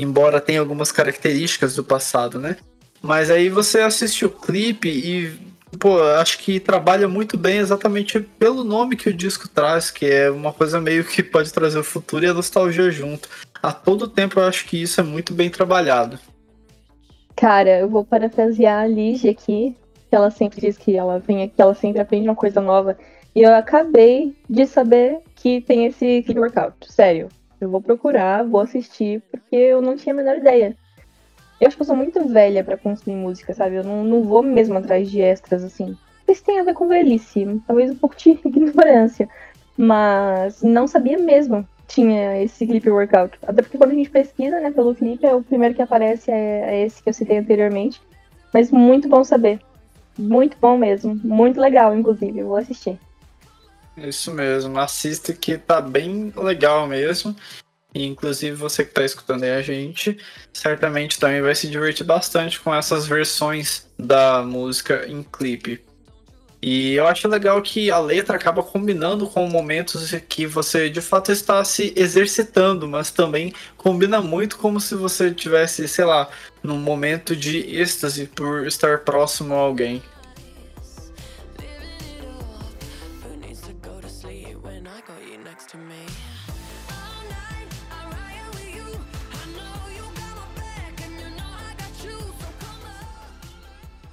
Embora tenha algumas características do passado, né? Mas aí você assiste o clipe e, pô, acho que trabalha muito bem exatamente pelo nome que o disco traz, que é uma coisa meio que pode trazer o futuro e a nostalgia junto. A todo tempo eu acho que isso é muito bem trabalhado. Cara, eu vou parafrasear a Ligia aqui, que ela sempre diz que ela vem aqui, ela sempre aprende uma coisa nova. E eu acabei de saber que tem esse Workout. Sério. Eu vou procurar, vou assistir, porque eu não tinha a menor ideia. Eu acho que eu sou muito velha para consumir música, sabe? Eu não, não vou mesmo atrás de extras, assim. Isso tem a ver com velhice, talvez um pouco de (laughs) ignorância. Mas não sabia mesmo tinha esse clipe workout. Até porque quando a gente pesquisa, né, pelo clipe, é o primeiro que aparece é, é esse que eu citei anteriormente. Mas muito bom saber. Muito bom mesmo. Muito legal, inclusive. Eu vou assistir. Isso mesmo. Assista que tá bem legal mesmo. E, inclusive você que está escutando aí a gente, certamente também vai se divertir bastante com essas versões da música em clipe. E eu acho legal que a letra acaba combinando com momentos que você de fato está se exercitando, mas também combina muito como se você tivesse, sei lá, num momento de êxtase por estar próximo a alguém.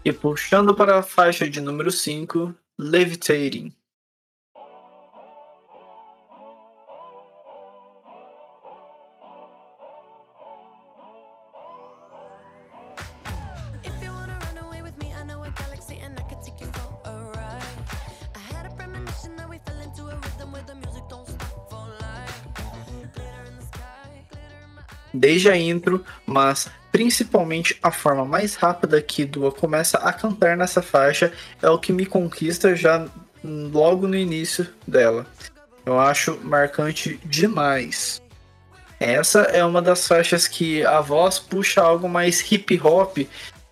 E puxando para a faixa de número 5, Levitating. Desde a intro, mas principalmente a forma mais rápida que Dua começa a cantar nessa faixa é o que me conquista já logo no início dela. Eu acho marcante demais. Essa é uma das faixas que a voz puxa algo mais hip hop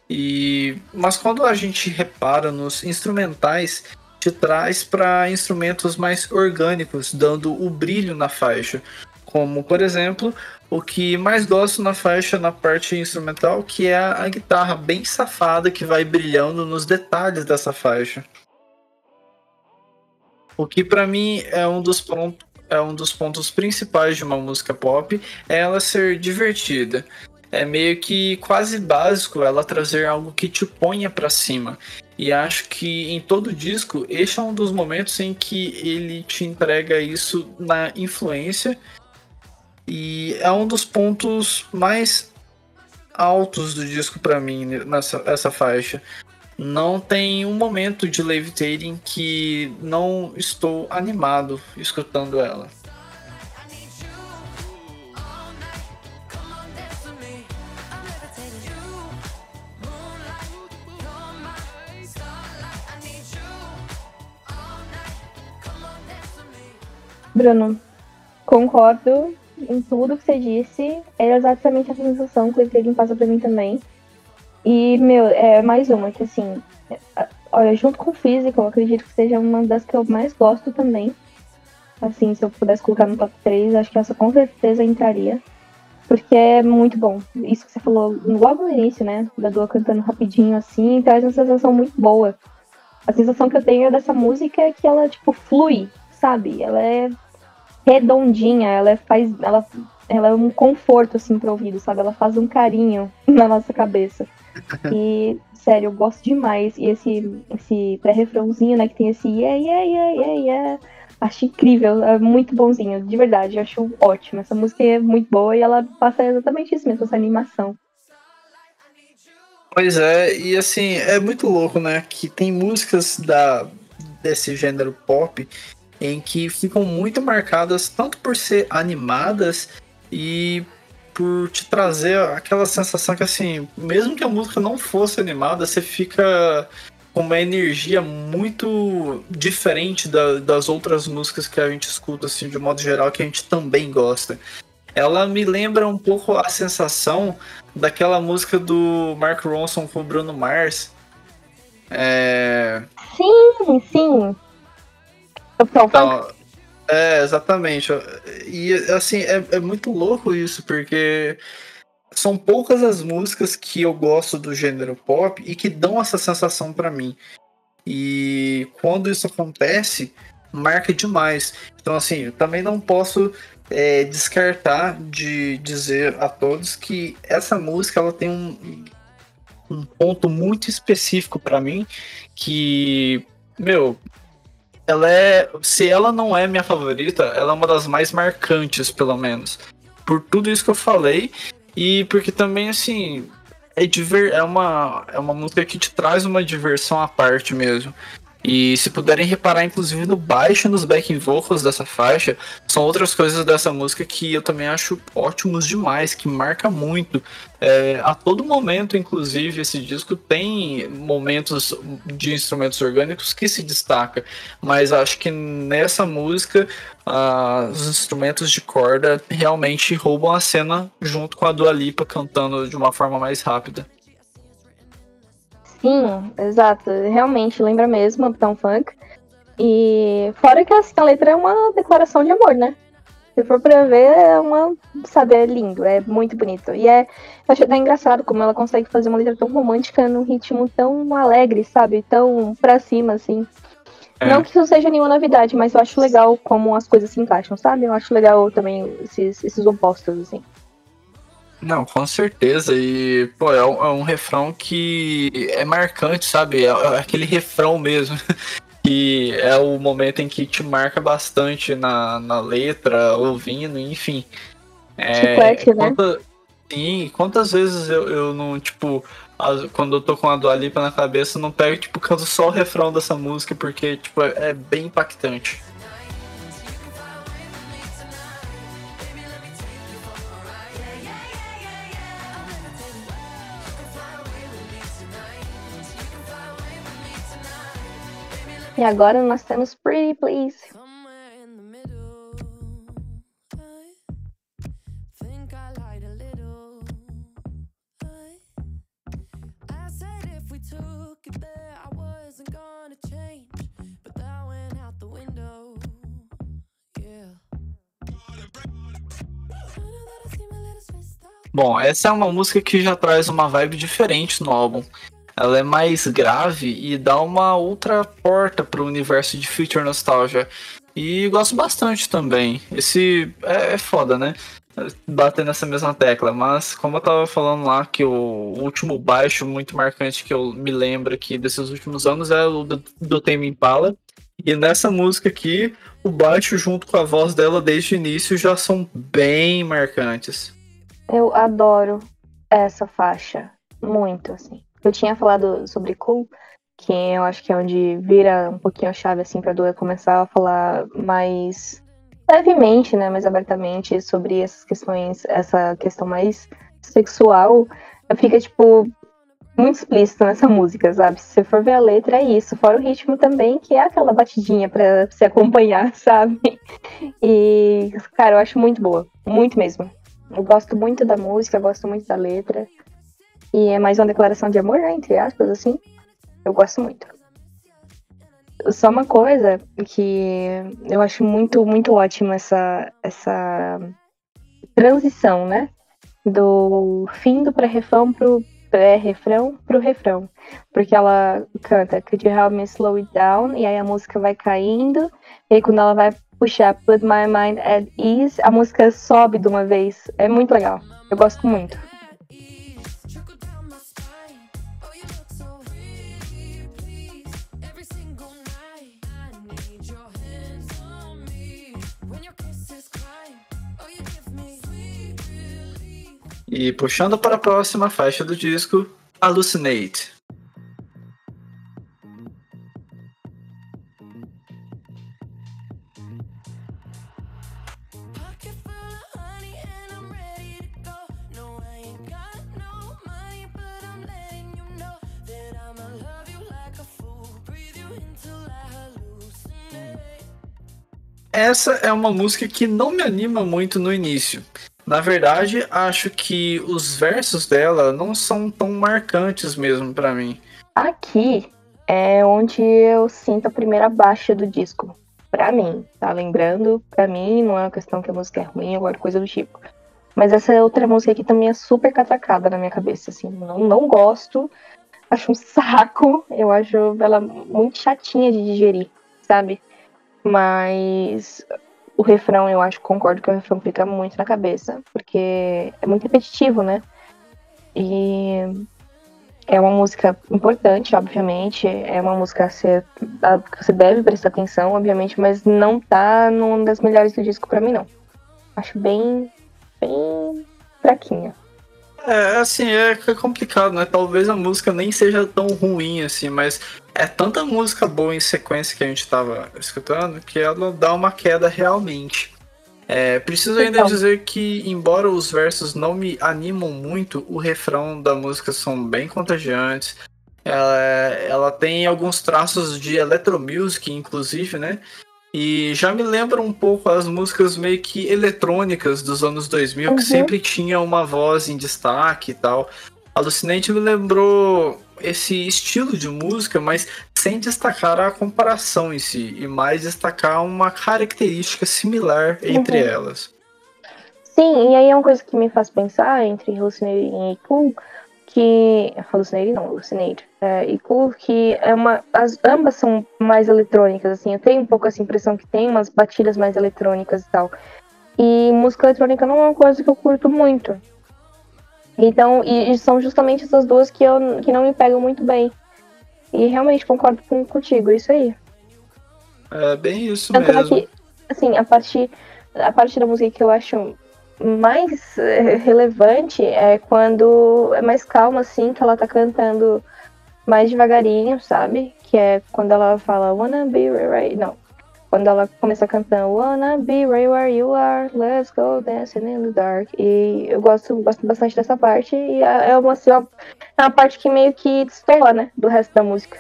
e mas quando a gente repara nos instrumentais te traz para instrumentos mais orgânicos, dando o brilho na faixa, como por exemplo o que mais gosto na faixa, na parte instrumental, que é a guitarra bem safada que vai brilhando nos detalhes dessa faixa. O que para mim é um dos pontos é um dos pontos principais de uma música pop, é ela ser divertida. É meio que quase básico ela trazer algo que te ponha para cima. E acho que em todo disco, este é um dos momentos em que ele te entrega isso na influência e é um dos pontos mais altos do disco para mim nessa essa faixa. Não tem um momento de levitating que não estou animado escutando ela. Bruno, concordo em tudo que você disse. Era exatamente essa sensação que o Levitating passa pra mim também. E, meu, é mais uma, que assim, olha, junto com física, eu acredito que seja uma das que eu mais gosto também. Assim, se eu pudesse colocar no top 3, acho que essa com certeza entraria. Porque é muito bom. Isso que você falou logo no início, né? Da Dua cantando rapidinho assim, traz uma sensação muito boa. A sensação que eu tenho dessa música é que ela, tipo, flui, sabe? Ela é redondinha, ela faz. Ela, ela é um conforto, assim, pro ouvido, sabe? Ela faz um carinho (laughs) na nossa cabeça. E, sério, eu gosto demais. E esse, esse pré-refrãozinho, né, que tem esse yeah, yeah, yeah, yeah, yeah. Acho incrível, é muito bonzinho, de verdade, acho ótimo. Essa música é muito boa e ela passa exatamente isso mesmo, essa animação. Pois é, e assim, é muito louco, né? Que tem músicas da, desse gênero pop em que ficam muito marcadas tanto por ser animadas e por te trazer aquela sensação que assim, mesmo que a música não fosse animada, você fica com uma energia muito diferente da, das outras músicas que a gente escuta assim de modo geral que a gente também gosta. Ela me lembra um pouco a sensação daquela música do Mark Ronson com o Bruno Mars. É... Sim, sim. Então, é, exatamente. E assim, é, é muito louco isso, porque são poucas as músicas que eu gosto do gênero pop e que dão essa sensação para mim. E quando isso acontece, marca demais. Então, assim, eu também não posso é, descartar de dizer a todos que essa música ela tem um, um ponto muito específico para mim que, meu, ela é. Se ela não é minha favorita, ela é uma das mais marcantes, pelo menos. Por tudo isso que eu falei. E porque também, assim. É, diver, é, uma, é uma música que te traz uma diversão à parte mesmo. E se puderem reparar, inclusive, no baixo nos backing vocals dessa faixa, são outras coisas dessa música que eu também acho ótimos demais, que marca muito. É, a todo momento, inclusive, esse disco tem momentos de instrumentos orgânicos que se destaca, mas acho que nessa música ah, os instrumentos de corda realmente roubam a cena junto com a Dua Lipa cantando de uma forma mais rápida. Sim, exato. Realmente lembra mesmo Uptown Funk. E fora que assim, a letra é uma declaração de amor, né? Se for pra ver, é uma. Sabe, é lindo, é muito bonito. E é. Eu acho até engraçado como ela consegue fazer uma letra tão romântica num ritmo tão alegre, sabe? Tão pra cima, assim. É. Não que isso seja nenhuma novidade, mas eu acho legal como as coisas se encaixam, sabe? Eu acho legal também esses, esses opostos, assim. Não, com certeza. E, pô, é um, é um refrão que é marcante, sabe? É, é aquele refrão mesmo. que (laughs) é o momento em que te marca bastante na, na letra, ouvindo, enfim. É, Chiclete, né? Quanta, sim, quantas vezes eu, eu não, tipo, quando eu tô com a Dua Lipa na cabeça, não pego, tipo, canto só o refrão dessa música, porque, tipo, é, é bem impactante. E agora nós temos Pretty Please. Bom, essa é uma música que já traz uma vibe diferente no álbum. Ela é mais grave e dá uma outra porta para o universo de Future Nostalgia. E gosto bastante também. Esse é, é foda, né? Bater nessa mesma tecla, mas como eu tava falando lá, que o último baixo muito marcante que eu me lembro aqui desses últimos anos é o do, do Tame Impala. E nessa música aqui, o baixo junto com a voz dela desde o início já são bem marcantes. Eu adoro essa faixa. Muito, assim. Eu tinha falado sobre Cool, que eu acho que é onde vira um pouquinho a chave, assim, pra Dua começar a falar mais levemente, né, mais abertamente sobre essas questões, essa questão mais sexual. Fica, tipo, muito explícito nessa música, sabe? Se você for ver a letra, é isso. Fora o ritmo também, que é aquela batidinha pra se acompanhar, (laughs) sabe? E, cara, eu acho muito boa. Muito mesmo. Eu gosto muito da música, gosto muito da letra. E é mais uma declaração de amor, né, entre aspas, assim. Eu gosto muito. Só uma coisa que eu acho muito, muito ótimo essa, essa transição, né? Do fim do pré-refrão pro pré-refrão pro refrão. Porque ela canta Could you help me slow it down? E aí a música vai caindo. E aí quando ela vai puxar Put My Mind at Ease, a música sobe de uma vez. É muito legal. Eu gosto muito. E puxando para a próxima faixa do disco, Hallucinate. essa é uma música que não me anima muito no início. Na verdade, acho que os versos dela não são tão marcantes mesmo para mim. Aqui é onde eu sinto a primeira baixa do disco. Pra mim, tá? Lembrando, pra mim não é uma questão que a música é ruim ou coisa do tipo. Mas essa outra música aqui também é super catacada na minha cabeça, assim. Não, não gosto, acho um saco. Eu acho ela muito chatinha de digerir, sabe? Mas o refrão, eu acho, concordo que o refrão fica muito na cabeça, porque é muito repetitivo, né? E é uma música importante, obviamente. É uma música que você, deve prestar atenção, obviamente, mas não tá numa das melhores do disco para mim, não. Acho bem, bem fraquinha. É, assim, é complicado, né? Talvez a música nem seja tão ruim assim, mas é tanta música boa em sequência que a gente tava escutando que ela dá uma queda realmente. É, preciso ainda então. dizer que, embora os versos não me animam muito, o refrão da música são bem contagiantes. Ela, ela tem alguns traços de electromusic, inclusive, né? E já me lembra um pouco as músicas meio que eletrônicas dos anos 2000, uhum. que sempre tinha uma voz em destaque e tal. Alucinante me lembrou esse estilo de música, mas sem destacar a comparação em si, e mais destacar uma característica similar entre uhum. elas. Sim, e aí é uma coisa que me faz pensar entre Hallucinate e Cool, que. Hallucinate não, Hallucinate. É, e Cool, que é uma. As, ambas são mais eletrônicas, assim. Eu tenho um pouco essa impressão que tem umas batidas mais eletrônicas e tal. E música eletrônica não é uma coisa que eu curto muito. Então, e, e, são justamente essas duas que, eu, que não me pegam muito bem. E realmente concordo com, contigo, isso aí. É bem isso Tanto mesmo. É que, assim, a parte, a parte da música que eu acho mais eh, relevante é quando é mais calma, assim, que ela tá cantando mais devagarinho, sabe? Que é quando ela fala Wanna be right. Não. Quando ela começa cantando Wanna be right where you are, let's go dancing in the dark. E eu gosto, gosto bastante dessa parte. E é, é uma, assim, uma, é uma parte que meio que destoa, né? Do resto da música.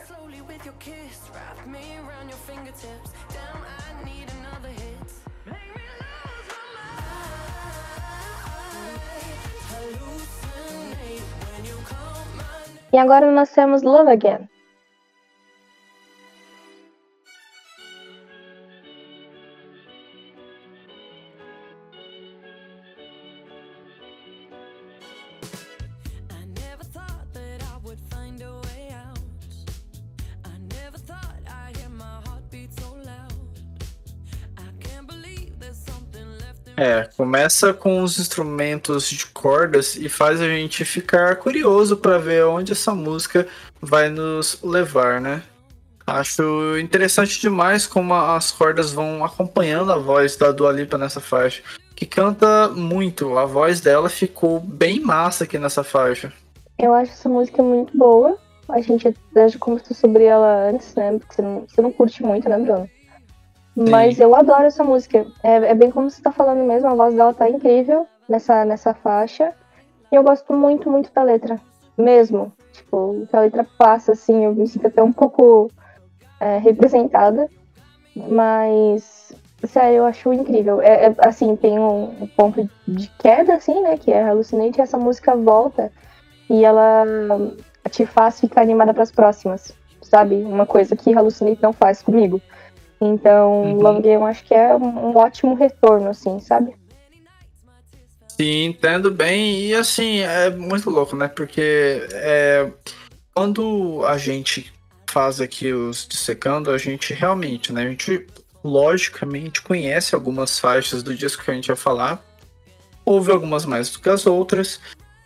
E agora nós temos Love Again. É, começa com os instrumentos de cordas e faz a gente ficar curioso para ver onde essa música vai nos levar, né? Acho interessante demais como as cordas vão acompanhando a voz da Dua Lipa nessa faixa, que canta muito. A voz dela ficou bem massa aqui nessa faixa. Eu acho essa música muito boa. A gente já conversou sobre ela antes, né? Porque você não, você não curte muito, né, Bruno? Mas eu adoro essa música. É, é, bem como você tá falando mesmo, a voz dela tá incrível nessa, nessa faixa. E eu gosto muito, muito da letra. Mesmo. Tipo, que a letra passa, assim, eu me sinto até um pouco é, representada. Mas, sério, eu acho incrível. É, é, assim, tem um, um, ponto de queda, assim, né? Que é alucinante. E essa música volta e ela te faz ficar animada para as próximas. Sabe? Uma coisa que Hallucinate não faz comigo. Então, uhum. Love Game eu acho que é um, ótimo retorno, assim, sabe? Sim, entendo bem. E assim, é muito louco, né? Porque é, quando a gente faz aqui os dissecando, a gente realmente, né? A gente logicamente conhece algumas faixas do disco que a gente vai falar. Ouve algumas mais do que as outras.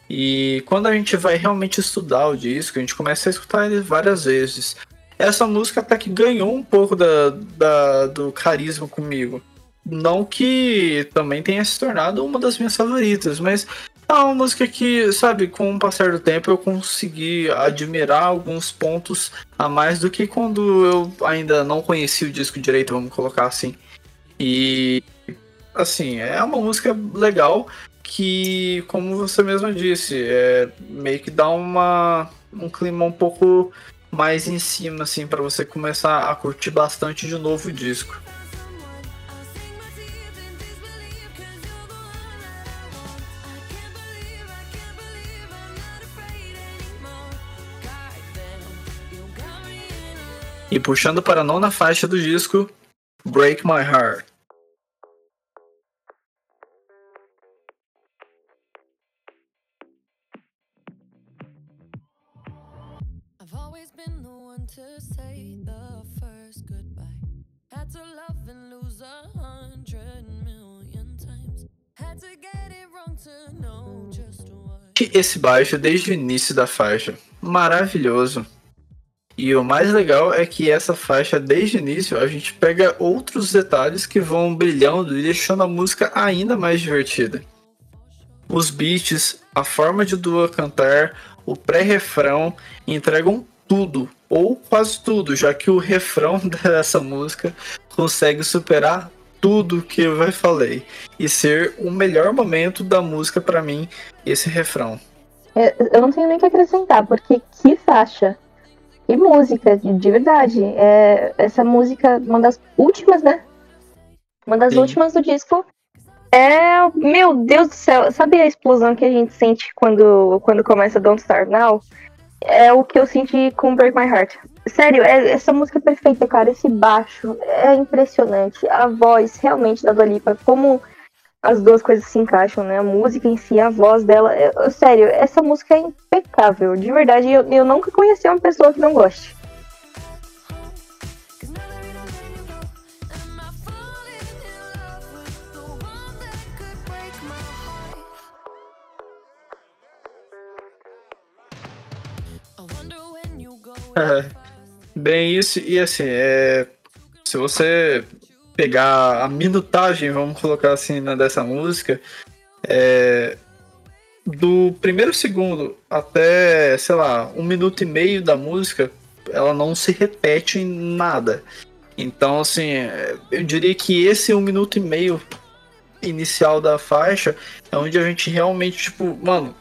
E quando a gente vai realmente estudar o disco, a gente começa a escutar ele várias vezes essa música até que ganhou um pouco da, da, do carisma comigo. Não que também tenha se tornado uma das minhas favoritas, mas é uma música que, sabe, com o passar do tempo eu consegui admirar alguns pontos a mais do que quando eu ainda não conhecia o disco direito, vamos colocar assim. E, assim, é uma música legal que, como você mesmo disse, é, meio que dá uma, um clima um pouco mais em cima, assim, para você começar a curtir bastante de novo o disco. E puxando para a nona faixa do disco, Break My Heart. Esse baixo desde o início da faixa. Maravilhoso. E o mais legal é que essa faixa, desde o início, a gente pega outros detalhes que vão brilhando e deixando a música ainda mais divertida. Os beats, a forma de Dua cantar, o pré-refrão entregam tudo ou quase tudo, já que o (laughs) refrão (laughs) dessa música consegue superar tudo que eu já falei e ser o melhor momento da música para mim esse refrão. É, eu não tenho nem que acrescentar, porque que faixa, que música, de verdade. É, essa música, uma das últimas, né? Uma das Sim. últimas do disco. É, meu Deus do céu, sabe a explosão que a gente sente quando, quando começa Don't Start Now? é o que eu senti com Break My Heart. Sério, é, essa música é perfeita, cara. Esse baixo é impressionante. A voz realmente da Dolipa, como as duas coisas se encaixam, né? A música em si, a voz dela. É, sério, essa música é impecável. De verdade, eu, eu nunca conheci uma pessoa que não goste. É. É, bem isso, e assim, é, se você pegar a minutagem, vamos colocar assim, né, dessa música, é, do primeiro segundo até, sei lá, um minuto e meio da música, ela não se repete em nada. Então, assim, eu diria que esse um minuto e meio inicial da faixa é onde a gente realmente, tipo, mano,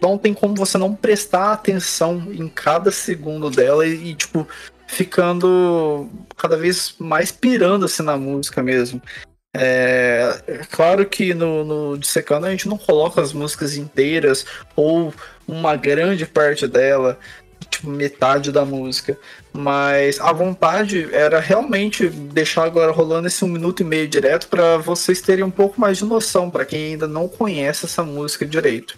não tem como você não prestar atenção em cada segundo dela e, e tipo, ficando cada vez mais pirando assim na música mesmo. É, claro que no, no Dissecando a gente não coloca as músicas inteiras ou uma grande parte dela, tipo metade da música, mas a vontade era realmente deixar agora rolando esse um minuto e meio direto para vocês terem um pouco mais de noção, para quem ainda não conhece essa música direito.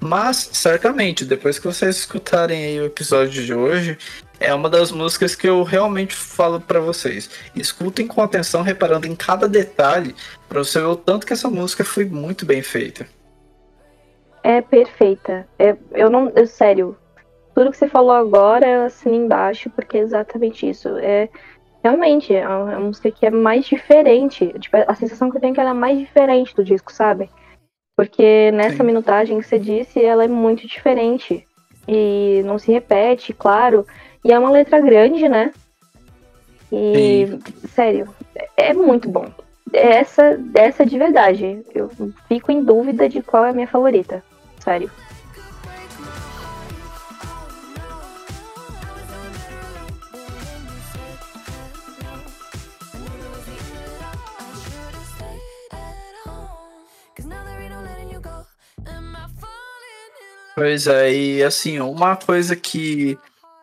Mas, certamente, depois que vocês escutarem o episódio de hoje, é uma das músicas que eu realmente falo para vocês. Escutem com atenção, reparando em cada detalhe, para você ver o tanto que essa música foi muito bem feita. É perfeita. É, eu não. Eu, sério. Tudo que você falou agora eu assino embaixo, porque é exatamente isso. É. Realmente, é uma música que é mais diferente. Tipo, a sensação que eu tenho é que ela é mais diferente do disco, sabe? Porque nessa Sim. minutagem que você disse, ela é muito diferente. E não se repete, claro. E é uma letra grande, né? E, Sim. sério, é muito bom. Essa, essa de verdade. Eu fico em dúvida de qual é a minha favorita. Sério. Pois é, e assim, uma coisa que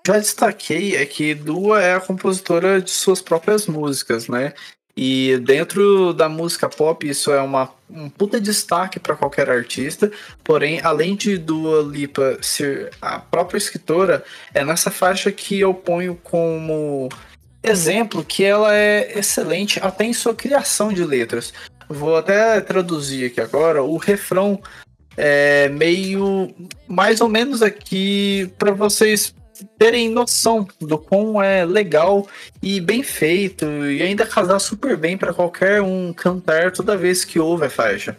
já destaquei é que Dua é a compositora de suas próprias músicas, né? E dentro da música pop, isso é uma, um puta destaque para qualquer artista. Porém, além de Dua Lipa ser a própria escritora, é nessa faixa que eu ponho como exemplo que ela é excelente até em sua criação de letras. Vou até traduzir aqui agora. O refrão é meio mais ou menos aqui para vocês terem noção do quão é legal e bem feito e ainda casar super bem para qualquer um cantar toda vez que ouve a faixa.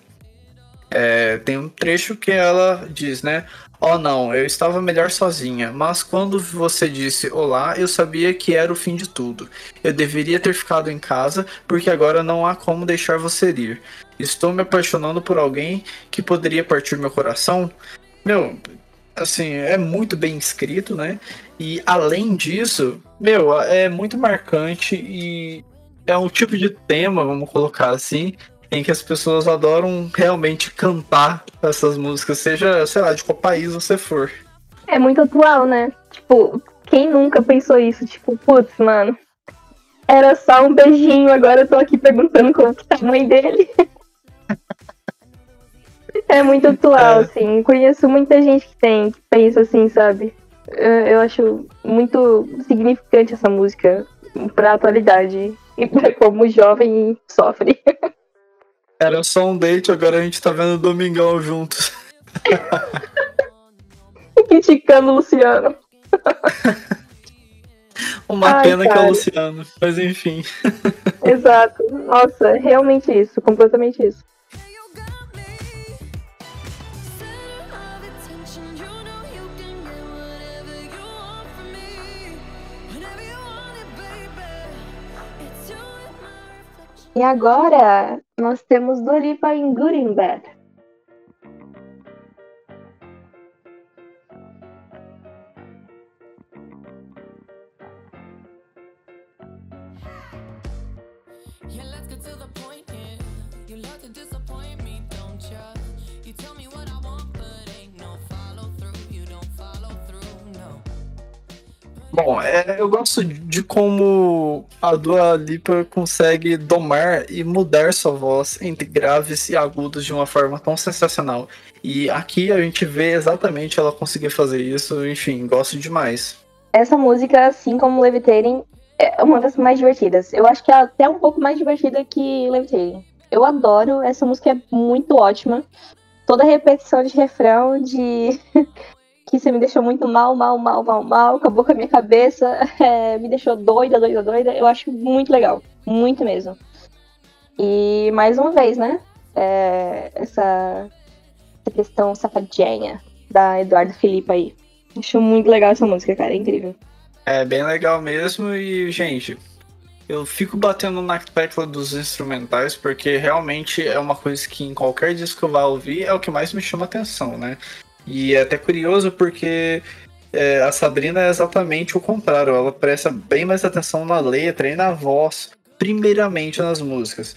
É, tem um trecho que ela diz, né? Oh não, eu estava melhor sozinha, mas quando você disse olá, eu sabia que era o fim de tudo. Eu deveria ter ficado em casa, porque agora não há como deixar você ir. Estou me apaixonando por alguém que poderia partir meu coração. Meu, assim, é muito bem escrito, né? E além disso, meu, é muito marcante e é um tipo de tema, vamos colocar assim, em que as pessoas adoram realmente cantar essas músicas, seja, sei lá, de qual país você for. É muito atual, né? Tipo, quem nunca pensou isso? Tipo, putz, mano, era só um beijinho, agora eu tô aqui perguntando como que tá a mãe dele. (laughs) É muito atual, é. assim. Conheço muita gente que tem, que pensa assim, sabe? Eu acho muito significante essa música pra atualidade e pra (laughs) como o jovem sofre. Era só um date, agora a gente tá vendo Domingão juntos. (laughs) Criticando o Luciano. (laughs) Uma Ai, pena cara. que é o Luciano, mas enfim. Exato. Nossa, realmente isso, completamente isso. E agora nós temos Dolipa em Good and Bad. Bom, é, eu gosto de como a Dua Lipa consegue domar e mudar sua voz entre graves e agudos de uma forma tão sensacional. E aqui a gente vê exatamente ela conseguir fazer isso, enfim, gosto demais. Essa música, assim como Levitating, é uma das mais divertidas. Eu acho que é até um pouco mais divertida que Levitating. Eu adoro, essa música é muito ótima. Toda repetição de refrão, de aqui, você me deixou muito mal, mal, mal, mal, mal, acabou com a minha cabeça, (laughs) é, me deixou doida, doida, doida. Eu acho muito legal, muito mesmo. E mais uma vez, né? É, essa, essa questão safadinha da Eduardo Felipe aí. Acho muito legal essa música, cara, é incrível. É bem legal mesmo e, gente, eu fico batendo na tecla dos instrumentais porque realmente é uma coisa que em qualquer disco que eu vá ouvir é o que mais me chama atenção, né? E é até curioso porque é, a Sabrina é exatamente o contrário, ela presta bem mais atenção na letra e na voz, primeiramente nas músicas.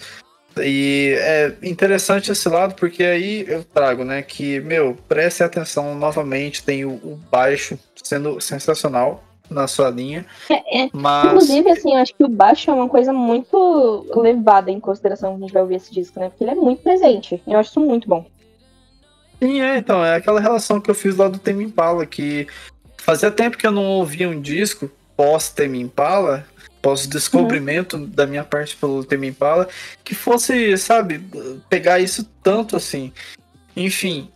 E é interessante esse lado porque aí eu trago, né, que, meu, preste atenção novamente, tem o, o baixo sendo sensacional, na sua linha. É, é. Mas... Inclusive, assim, eu acho que o baixo é uma coisa muito levada em consideração quando a gente vai ouvir esse disco, né? Porque ele é muito presente. Eu acho isso muito bom. Sim, é, então, é aquela relação que eu fiz lá do Tame Impala, que fazia tempo que eu não ouvia um disco pós Tame Impala, pós descobrimento uhum. da minha parte pelo Tame Impala, que fosse, sabe, pegar isso tanto assim. Enfim,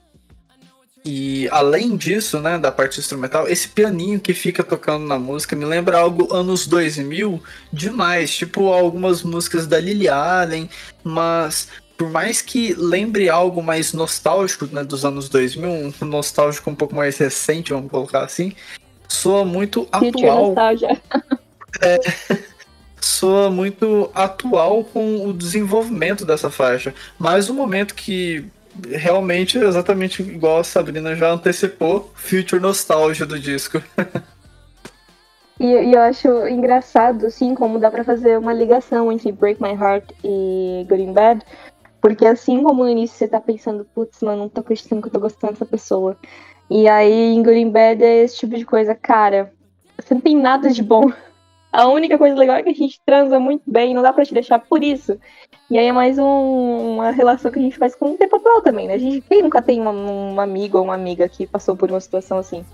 e além disso, né, da parte instrumental, esse pianinho que fica tocando na música me lembra algo anos 2000 demais, tipo algumas músicas da Lily Allen, mas por mais que lembre algo mais nostálgico, né, dos anos 2000, um nostálgico um pouco mais recente, vamos colocar assim, soa muito atual. (laughs) É, soa muito atual com o desenvolvimento dessa faixa. Mas o momento que realmente exatamente igual a Sabrina já antecipou, future nostalgia do disco. (laughs) e, e, eu acho engraçado, assim, como dá para fazer uma ligação entre Break My Heart e Good in Bad, porque assim como no início você tá pensando, putz, mano, não tô acreditando que eu tô gostando dessa pessoa. E aí em in Bad é esse tipo de coisa, cara, você não tem nada de bom. (laughs) A única coisa legal é que a gente transa muito bem, não dá pra te deixar por isso. E aí é mais um, uma relação que a gente faz com o tempo atual também, né? A gente, quem nunca tem uma, um amigo ou uma amiga que passou por uma situação assim?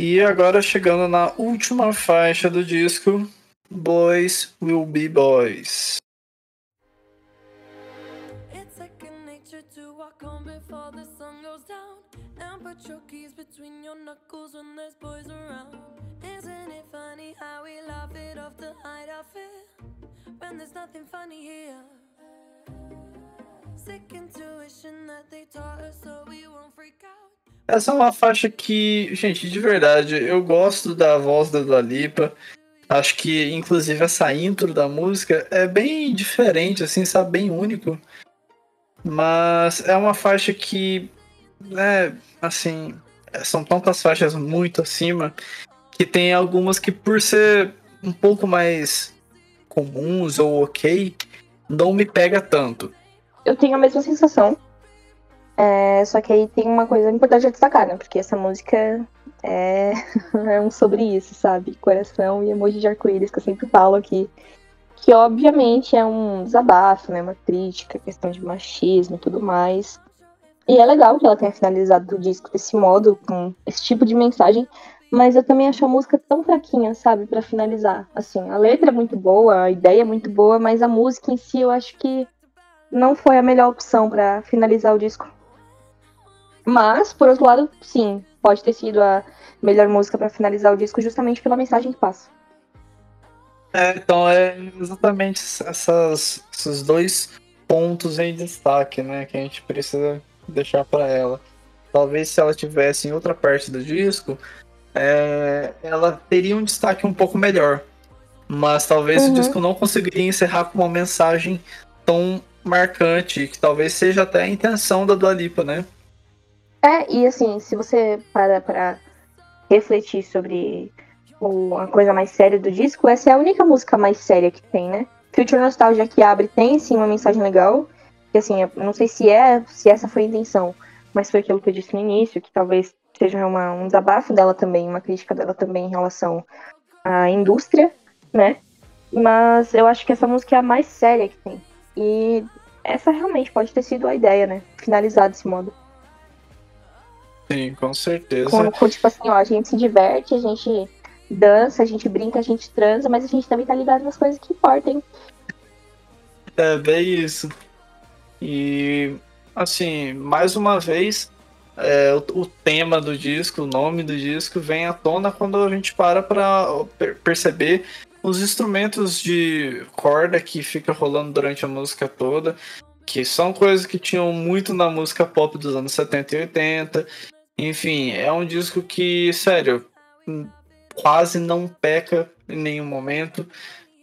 E agora chegando na última faixa do disco, Boys Will Be Boys. Sick intuition that they taught us so we won't freak out. Essa é uma faixa que, gente, de verdade, eu gosto da voz da Dua Lipa. Acho que, inclusive, essa intro da música é bem diferente, assim, sabe? Bem único. Mas é uma faixa que é, assim, são tantas faixas muito acima que tem algumas que por ser um pouco mais comuns ou ok, não me pega tanto. Eu tenho a mesma sensação. É, só que aí tem uma coisa importante a destacar, né? Porque essa música é, (laughs) é um sobre isso, sabe? Coração e emoji de arco-íris que eu sempre falo aqui. Que obviamente é um desabafo, né? Uma crítica, questão de machismo e tudo mais. E é legal que ela tenha finalizado o disco desse modo, com esse tipo de mensagem, mas eu também acho a música tão fraquinha, sabe, para finalizar. Assim, a letra é muito boa, a ideia é muito boa, mas a música em si eu acho que não foi a melhor opção para finalizar o disco. Mas, por outro lado, sim, pode ter sido a melhor música para finalizar o disco justamente pela mensagem que passa. É, então é exatamente essas, esses dois pontos em destaque, né, que a gente precisa deixar para ela. Talvez se ela tivesse em outra parte do disco, é, ela teria um destaque um pouco melhor. Mas talvez uhum. o disco não conseguiria encerrar com uma mensagem tão marcante, que talvez seja até a intenção da Dua Lipa, né? É, e assim, se você para pra refletir sobre a coisa mais séria do disco, essa é a única música mais séria que tem, né? Future Nostalgia que abre tem sim uma mensagem legal, que assim, não sei se é, se essa foi a intenção, mas foi aquilo que eu disse no início, que talvez seja uma, um desabafo dela também, uma crítica dela também em relação à indústria, né? Mas eu acho que essa música é a mais séria que tem. E essa realmente pode ter sido a ideia, né? Finalizar desse modo. Sim, com certeza. Com, com, tipo assim, ó, a gente se diverte, a gente dança, a gente brinca, a gente transa, mas a gente também tá ligado nas coisas que importam. É, bem isso. E, assim, mais uma vez, é, o, o, tema do disco, o nome do disco, vem à tona quando a gente para para perceber os instrumentos de corda que fica rolando durante a música toda, que são coisas que tinham muito na música pop dos anos 70 e 80. Enfim, é um disco que, sério, quase não peca em nenhum momento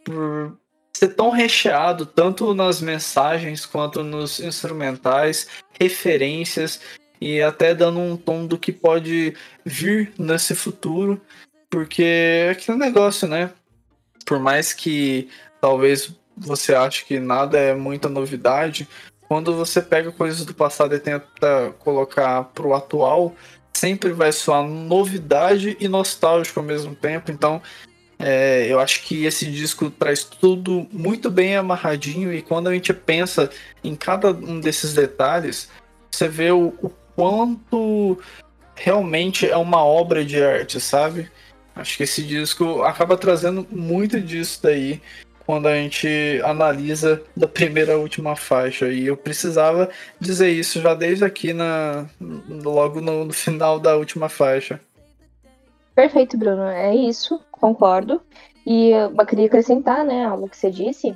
por ser tão recheado tanto nas mensagens quanto nos instrumentais, referências e até dando um tom do que pode vir nesse futuro, porque é aquele negócio, né? Por mais que talvez você ache que nada é muita novidade, quando você pega coisas do passado e tenta colocar pro atual, sempre vai soar novidade e nostálgico ao mesmo tempo. Então, é, eu acho que esse disco traz tudo muito bem amarradinho e quando a gente pensa em cada um desses detalhes, você vê o, o quanto realmente é uma obra de arte, sabe? Acho que esse disco acaba trazendo muito disso daí quando a gente analisa da primeira à última faixa. E eu precisava dizer isso já desde aqui na logo no, no final da última faixa. Perfeito, Bruno. É isso, concordo. E eu queria acrescentar, né, algo que você disse,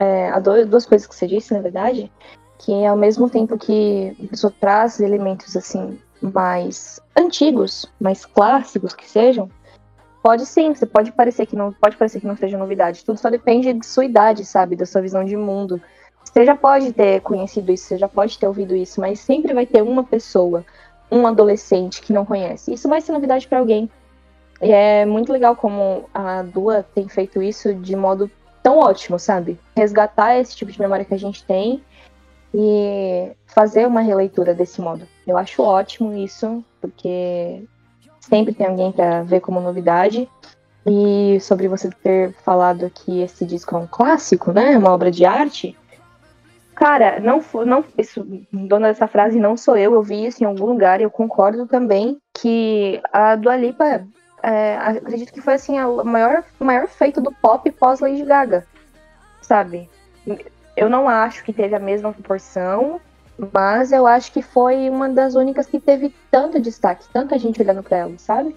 é, duas coisas que você disse, na verdade, que ao mesmo tempo que pessoa traz elementos assim mais antigos, mais clássicos que sejam, pode sim, você pode parecer que não pode parecer que não seja novidade. Tudo só depende de sua idade, sabe, da sua visão de mundo. Você já pode ter conhecido isso, você já pode ter ouvido isso, mas sempre vai ter uma pessoa, um adolescente que não conhece. Isso vai ser novidade para alguém. E é muito legal como a Dua tem feito isso de modo tão ótimo, sabe? Resgatar esse tipo de memória que a gente tem e fazer uma releitura desse modo. Eu acho ótimo isso, porque sempre tem alguém para ver como novidade. E sobre você ter falado que esse disco é um clássico, né? Uma obra de arte. Cara, não, não isso, dona dessa frase não sou eu, eu vi isso em algum lugar e eu concordo também que a Dua Lipa é, acredito que foi assim o maior, maior feito do pop pós Lady Gaga, sabe? Eu não acho que teve a mesma proporção, mas eu acho que foi uma das únicas que teve tanto destaque, tanta gente olhando para ela, sabe?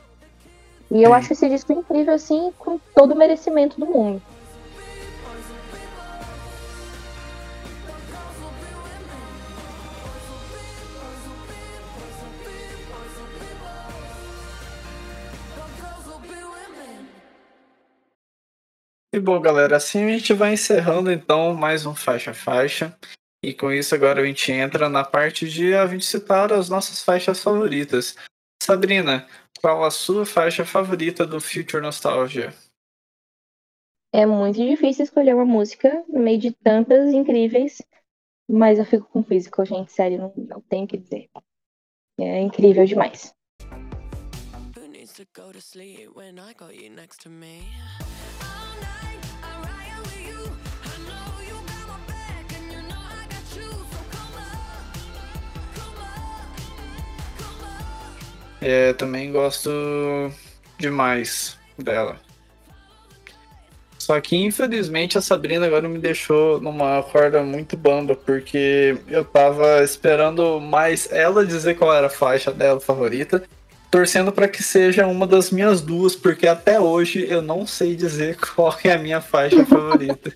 E eu Sim. acho esse disco incrível, assim, com todo o merecimento do mundo. E bom, galera, assim a gente vai encerrando então mais um faixa faixa. E com isso agora a gente entra na parte de a gente citar as nossas faixas favoritas. Sabrina, qual a sua faixa favorita do Future Nostalgia? É muito difícil escolher uma música no meio de tantas incríveis, mas eu fico com Physical, gente, sério, não, não tenho o que dizer. É incrível demais. Who needs to go to sleep when I got you next to me? É, também gosto demais dela. Só que infelizmente a Sabrina agora me deixou numa corda muito bamba, porque eu tava esperando mais ela dizer qual era a faixa dela favorita, torcendo para que seja uma das minhas duas, porque até hoje eu não sei dizer (laughs) qual é a minha faixa favorita.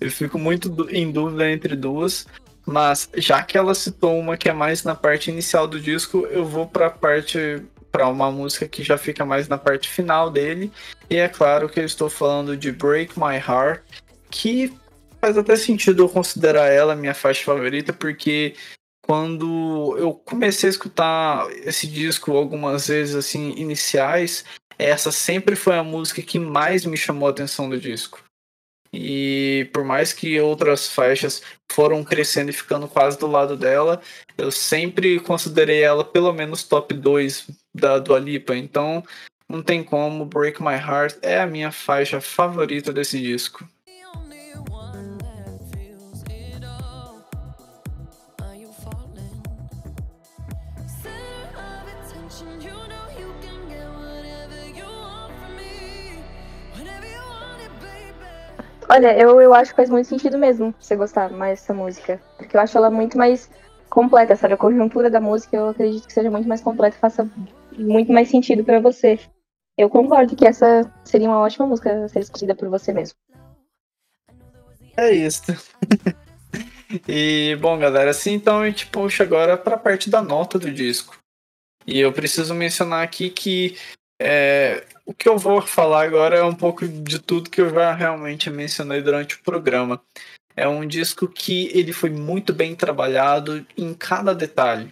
Eu fico muito em dúvida entre duas. Mas já que ela citou uma que é mais na parte inicial do disco, eu vou para parte para uma música que já fica mais na parte final dele. E é claro que eu estou falando de Break My Heart, que faz até sentido eu considerar ela minha faixa favorita, porque quando eu comecei a escutar esse disco algumas vezes assim iniciais, essa sempre foi a música que mais me chamou a atenção do disco. E por mais que outras faixas foram crescendo e ficando quase do lado dela, eu sempre considerei ela pelo menos top 2 da Dua Lipa. Então não tem como, Break My Heart é a minha faixa favorita desse disco. Olha, eu, eu acho que faz muito sentido mesmo você gostar mais dessa música. Porque eu acho ela muito mais completa, sabe? A conjuntura da música eu acredito que seja muito mais completa faça muito mais sentido para você. Eu concordo que essa seria uma ótima música a ser escolhida por você mesmo. É isso. (laughs) e, bom, galera, assim então a gente puxa agora para a parte da nota do disco. E eu preciso mencionar aqui que é, o que eu vou falar agora é um pouco de tudo que eu já realmente mencionei durante o programa. É um disco que ele foi muito bem trabalhado em cada detalhe.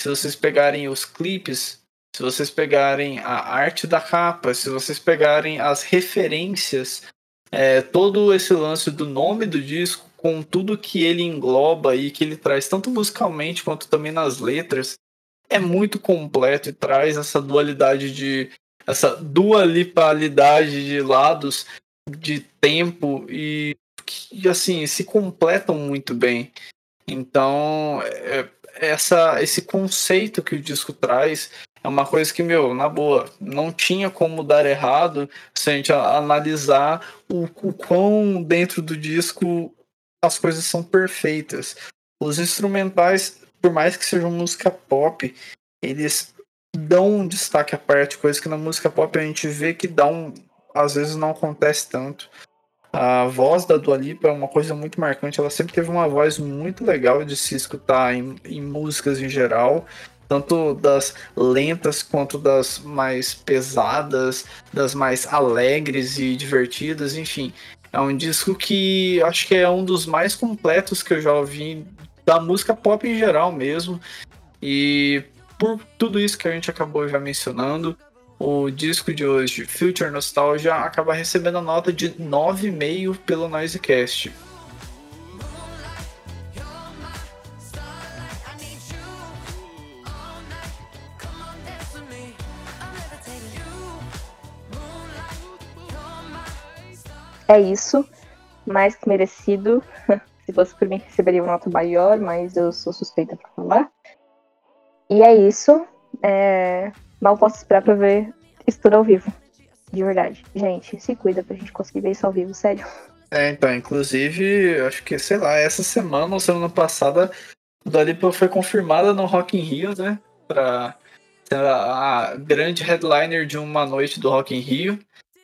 Se vocês pegarem os clipes, se vocês pegarem a arte da capa, se vocês pegarem as referências, é, todo esse lance do nome do disco, com tudo que ele engloba e que ele traz, tanto musicalmente quanto também nas letras, é muito completo e traz essa dualidade de. essa dualipalidade de lados de tempo e que assim se completam muito bem. Então, é, essa, esse conceito que o disco traz é uma coisa que, meu, na boa, não tinha como dar errado se a gente analisar o, o quão dentro do disco as coisas são perfeitas. Os instrumentais por mais que seja música pop, eles dão um destaque à parte, coisa que na música pop a gente vê que dá um. às vezes não acontece tanto. A voz da Dua Lipa é uma coisa muito marcante. Ela sempre teve uma voz muito legal de se escutar em, em músicas em geral, tanto das lentas quanto das mais pesadas, das mais alegres e divertidas, enfim. É um disco que acho que é um dos mais completos que eu já ouvi da música pop em geral mesmo. E por tudo isso que a gente acabou já mencionando, o disco de hoje, Future Nostalgia, acaba recebendo a nota de 9,5 pelo Noisecast. É isso, mais que merecido. (laughs) Se fosse por mim, receberia uma nota maior, mas eu sou suspeita para falar. E é isso. É... Mal posso esperar para ver isso tudo ao vivo. De verdade. Gente, se cuida pra gente conseguir ver isso ao vivo, sério. É, então, inclusive, acho que, sei lá, essa semana ou semana passada, o Dalipa foi confirmada no Rock in Rio, né? Pra ser a grande headliner de uma noite do Rock in Rio.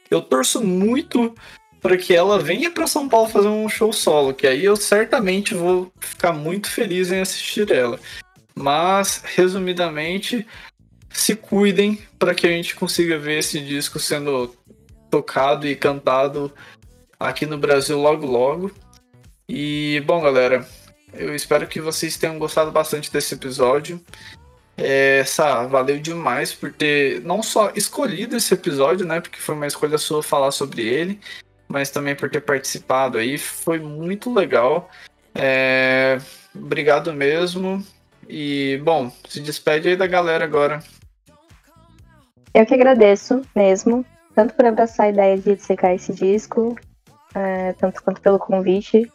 Eu torço muito para que ela venha para São Paulo fazer um show solo, que aí eu certamente vou ficar muito feliz em assistir ela. Mas, resumidamente, se cuidem para que a gente consiga ver esse disco sendo tocado e cantado aqui no Brasil logo logo. E, bom, galera, eu espero que vocês tenham gostado bastante desse episódio. É, Sá, valeu demais por ter não só escolhido esse episódio, né? Porque foi uma escolha sua falar sobre ele, mas também por ter participado aí. Foi muito legal. É, obrigado mesmo. E, bom, se despede aí da galera agora. Eu que agradeço mesmo, tanto por abraçar a ideia de secar esse disco, é, tanto quanto pelo convite.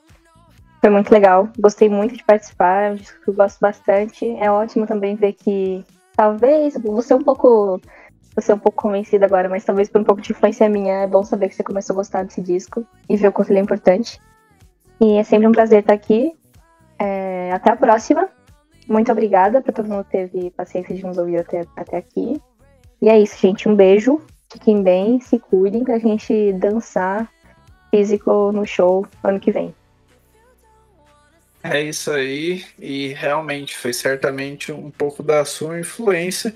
Foi muito legal, gostei muito de participar, é um disco que eu gosto bastante. É ótimo também ver que talvez você um pouco você é um pouco convencida agora, mas talvez por um pouco de influência minha, é bom saber que você começou a gostar desse disco e ver o quanto ele é importante. E é sempre um prazer estar aqui. É, até a próxima. Muito obrigada para todo mundo que teve paciência de nos ouvir até, até aqui. E é isso, gente. Um beijo. Fiquem bem, se cuidem pra gente dançar físico no show ano que vem. É isso aí, e realmente foi certamente um pouco da sua influência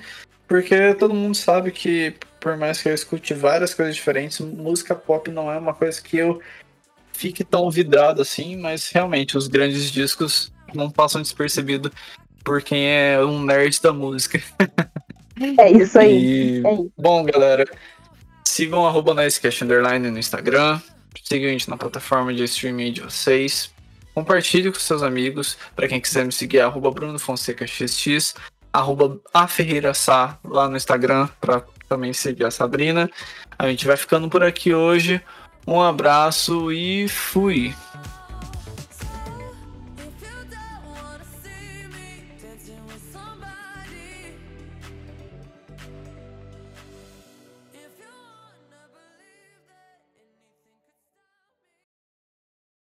porque todo mundo sabe que, por mais que eu escute várias coisas diferentes, música pop não é uma coisa que eu fique tão vidrado assim, mas realmente os grandes discos não passam despercebido por quem é um nerd da música. É isso aí. E, é isso. Bom, galera, sigam arroba Underline no Instagram, sigam a gente na plataforma de streaming de vocês, compartilhe com seus amigos, para quem quiser me seguir, arroba Bruno Fonseca XX, arroba a Ferreira Sá lá no Instagram para também seguir a Sabrina. A gente vai ficando por aqui hoje. Um abraço e fui!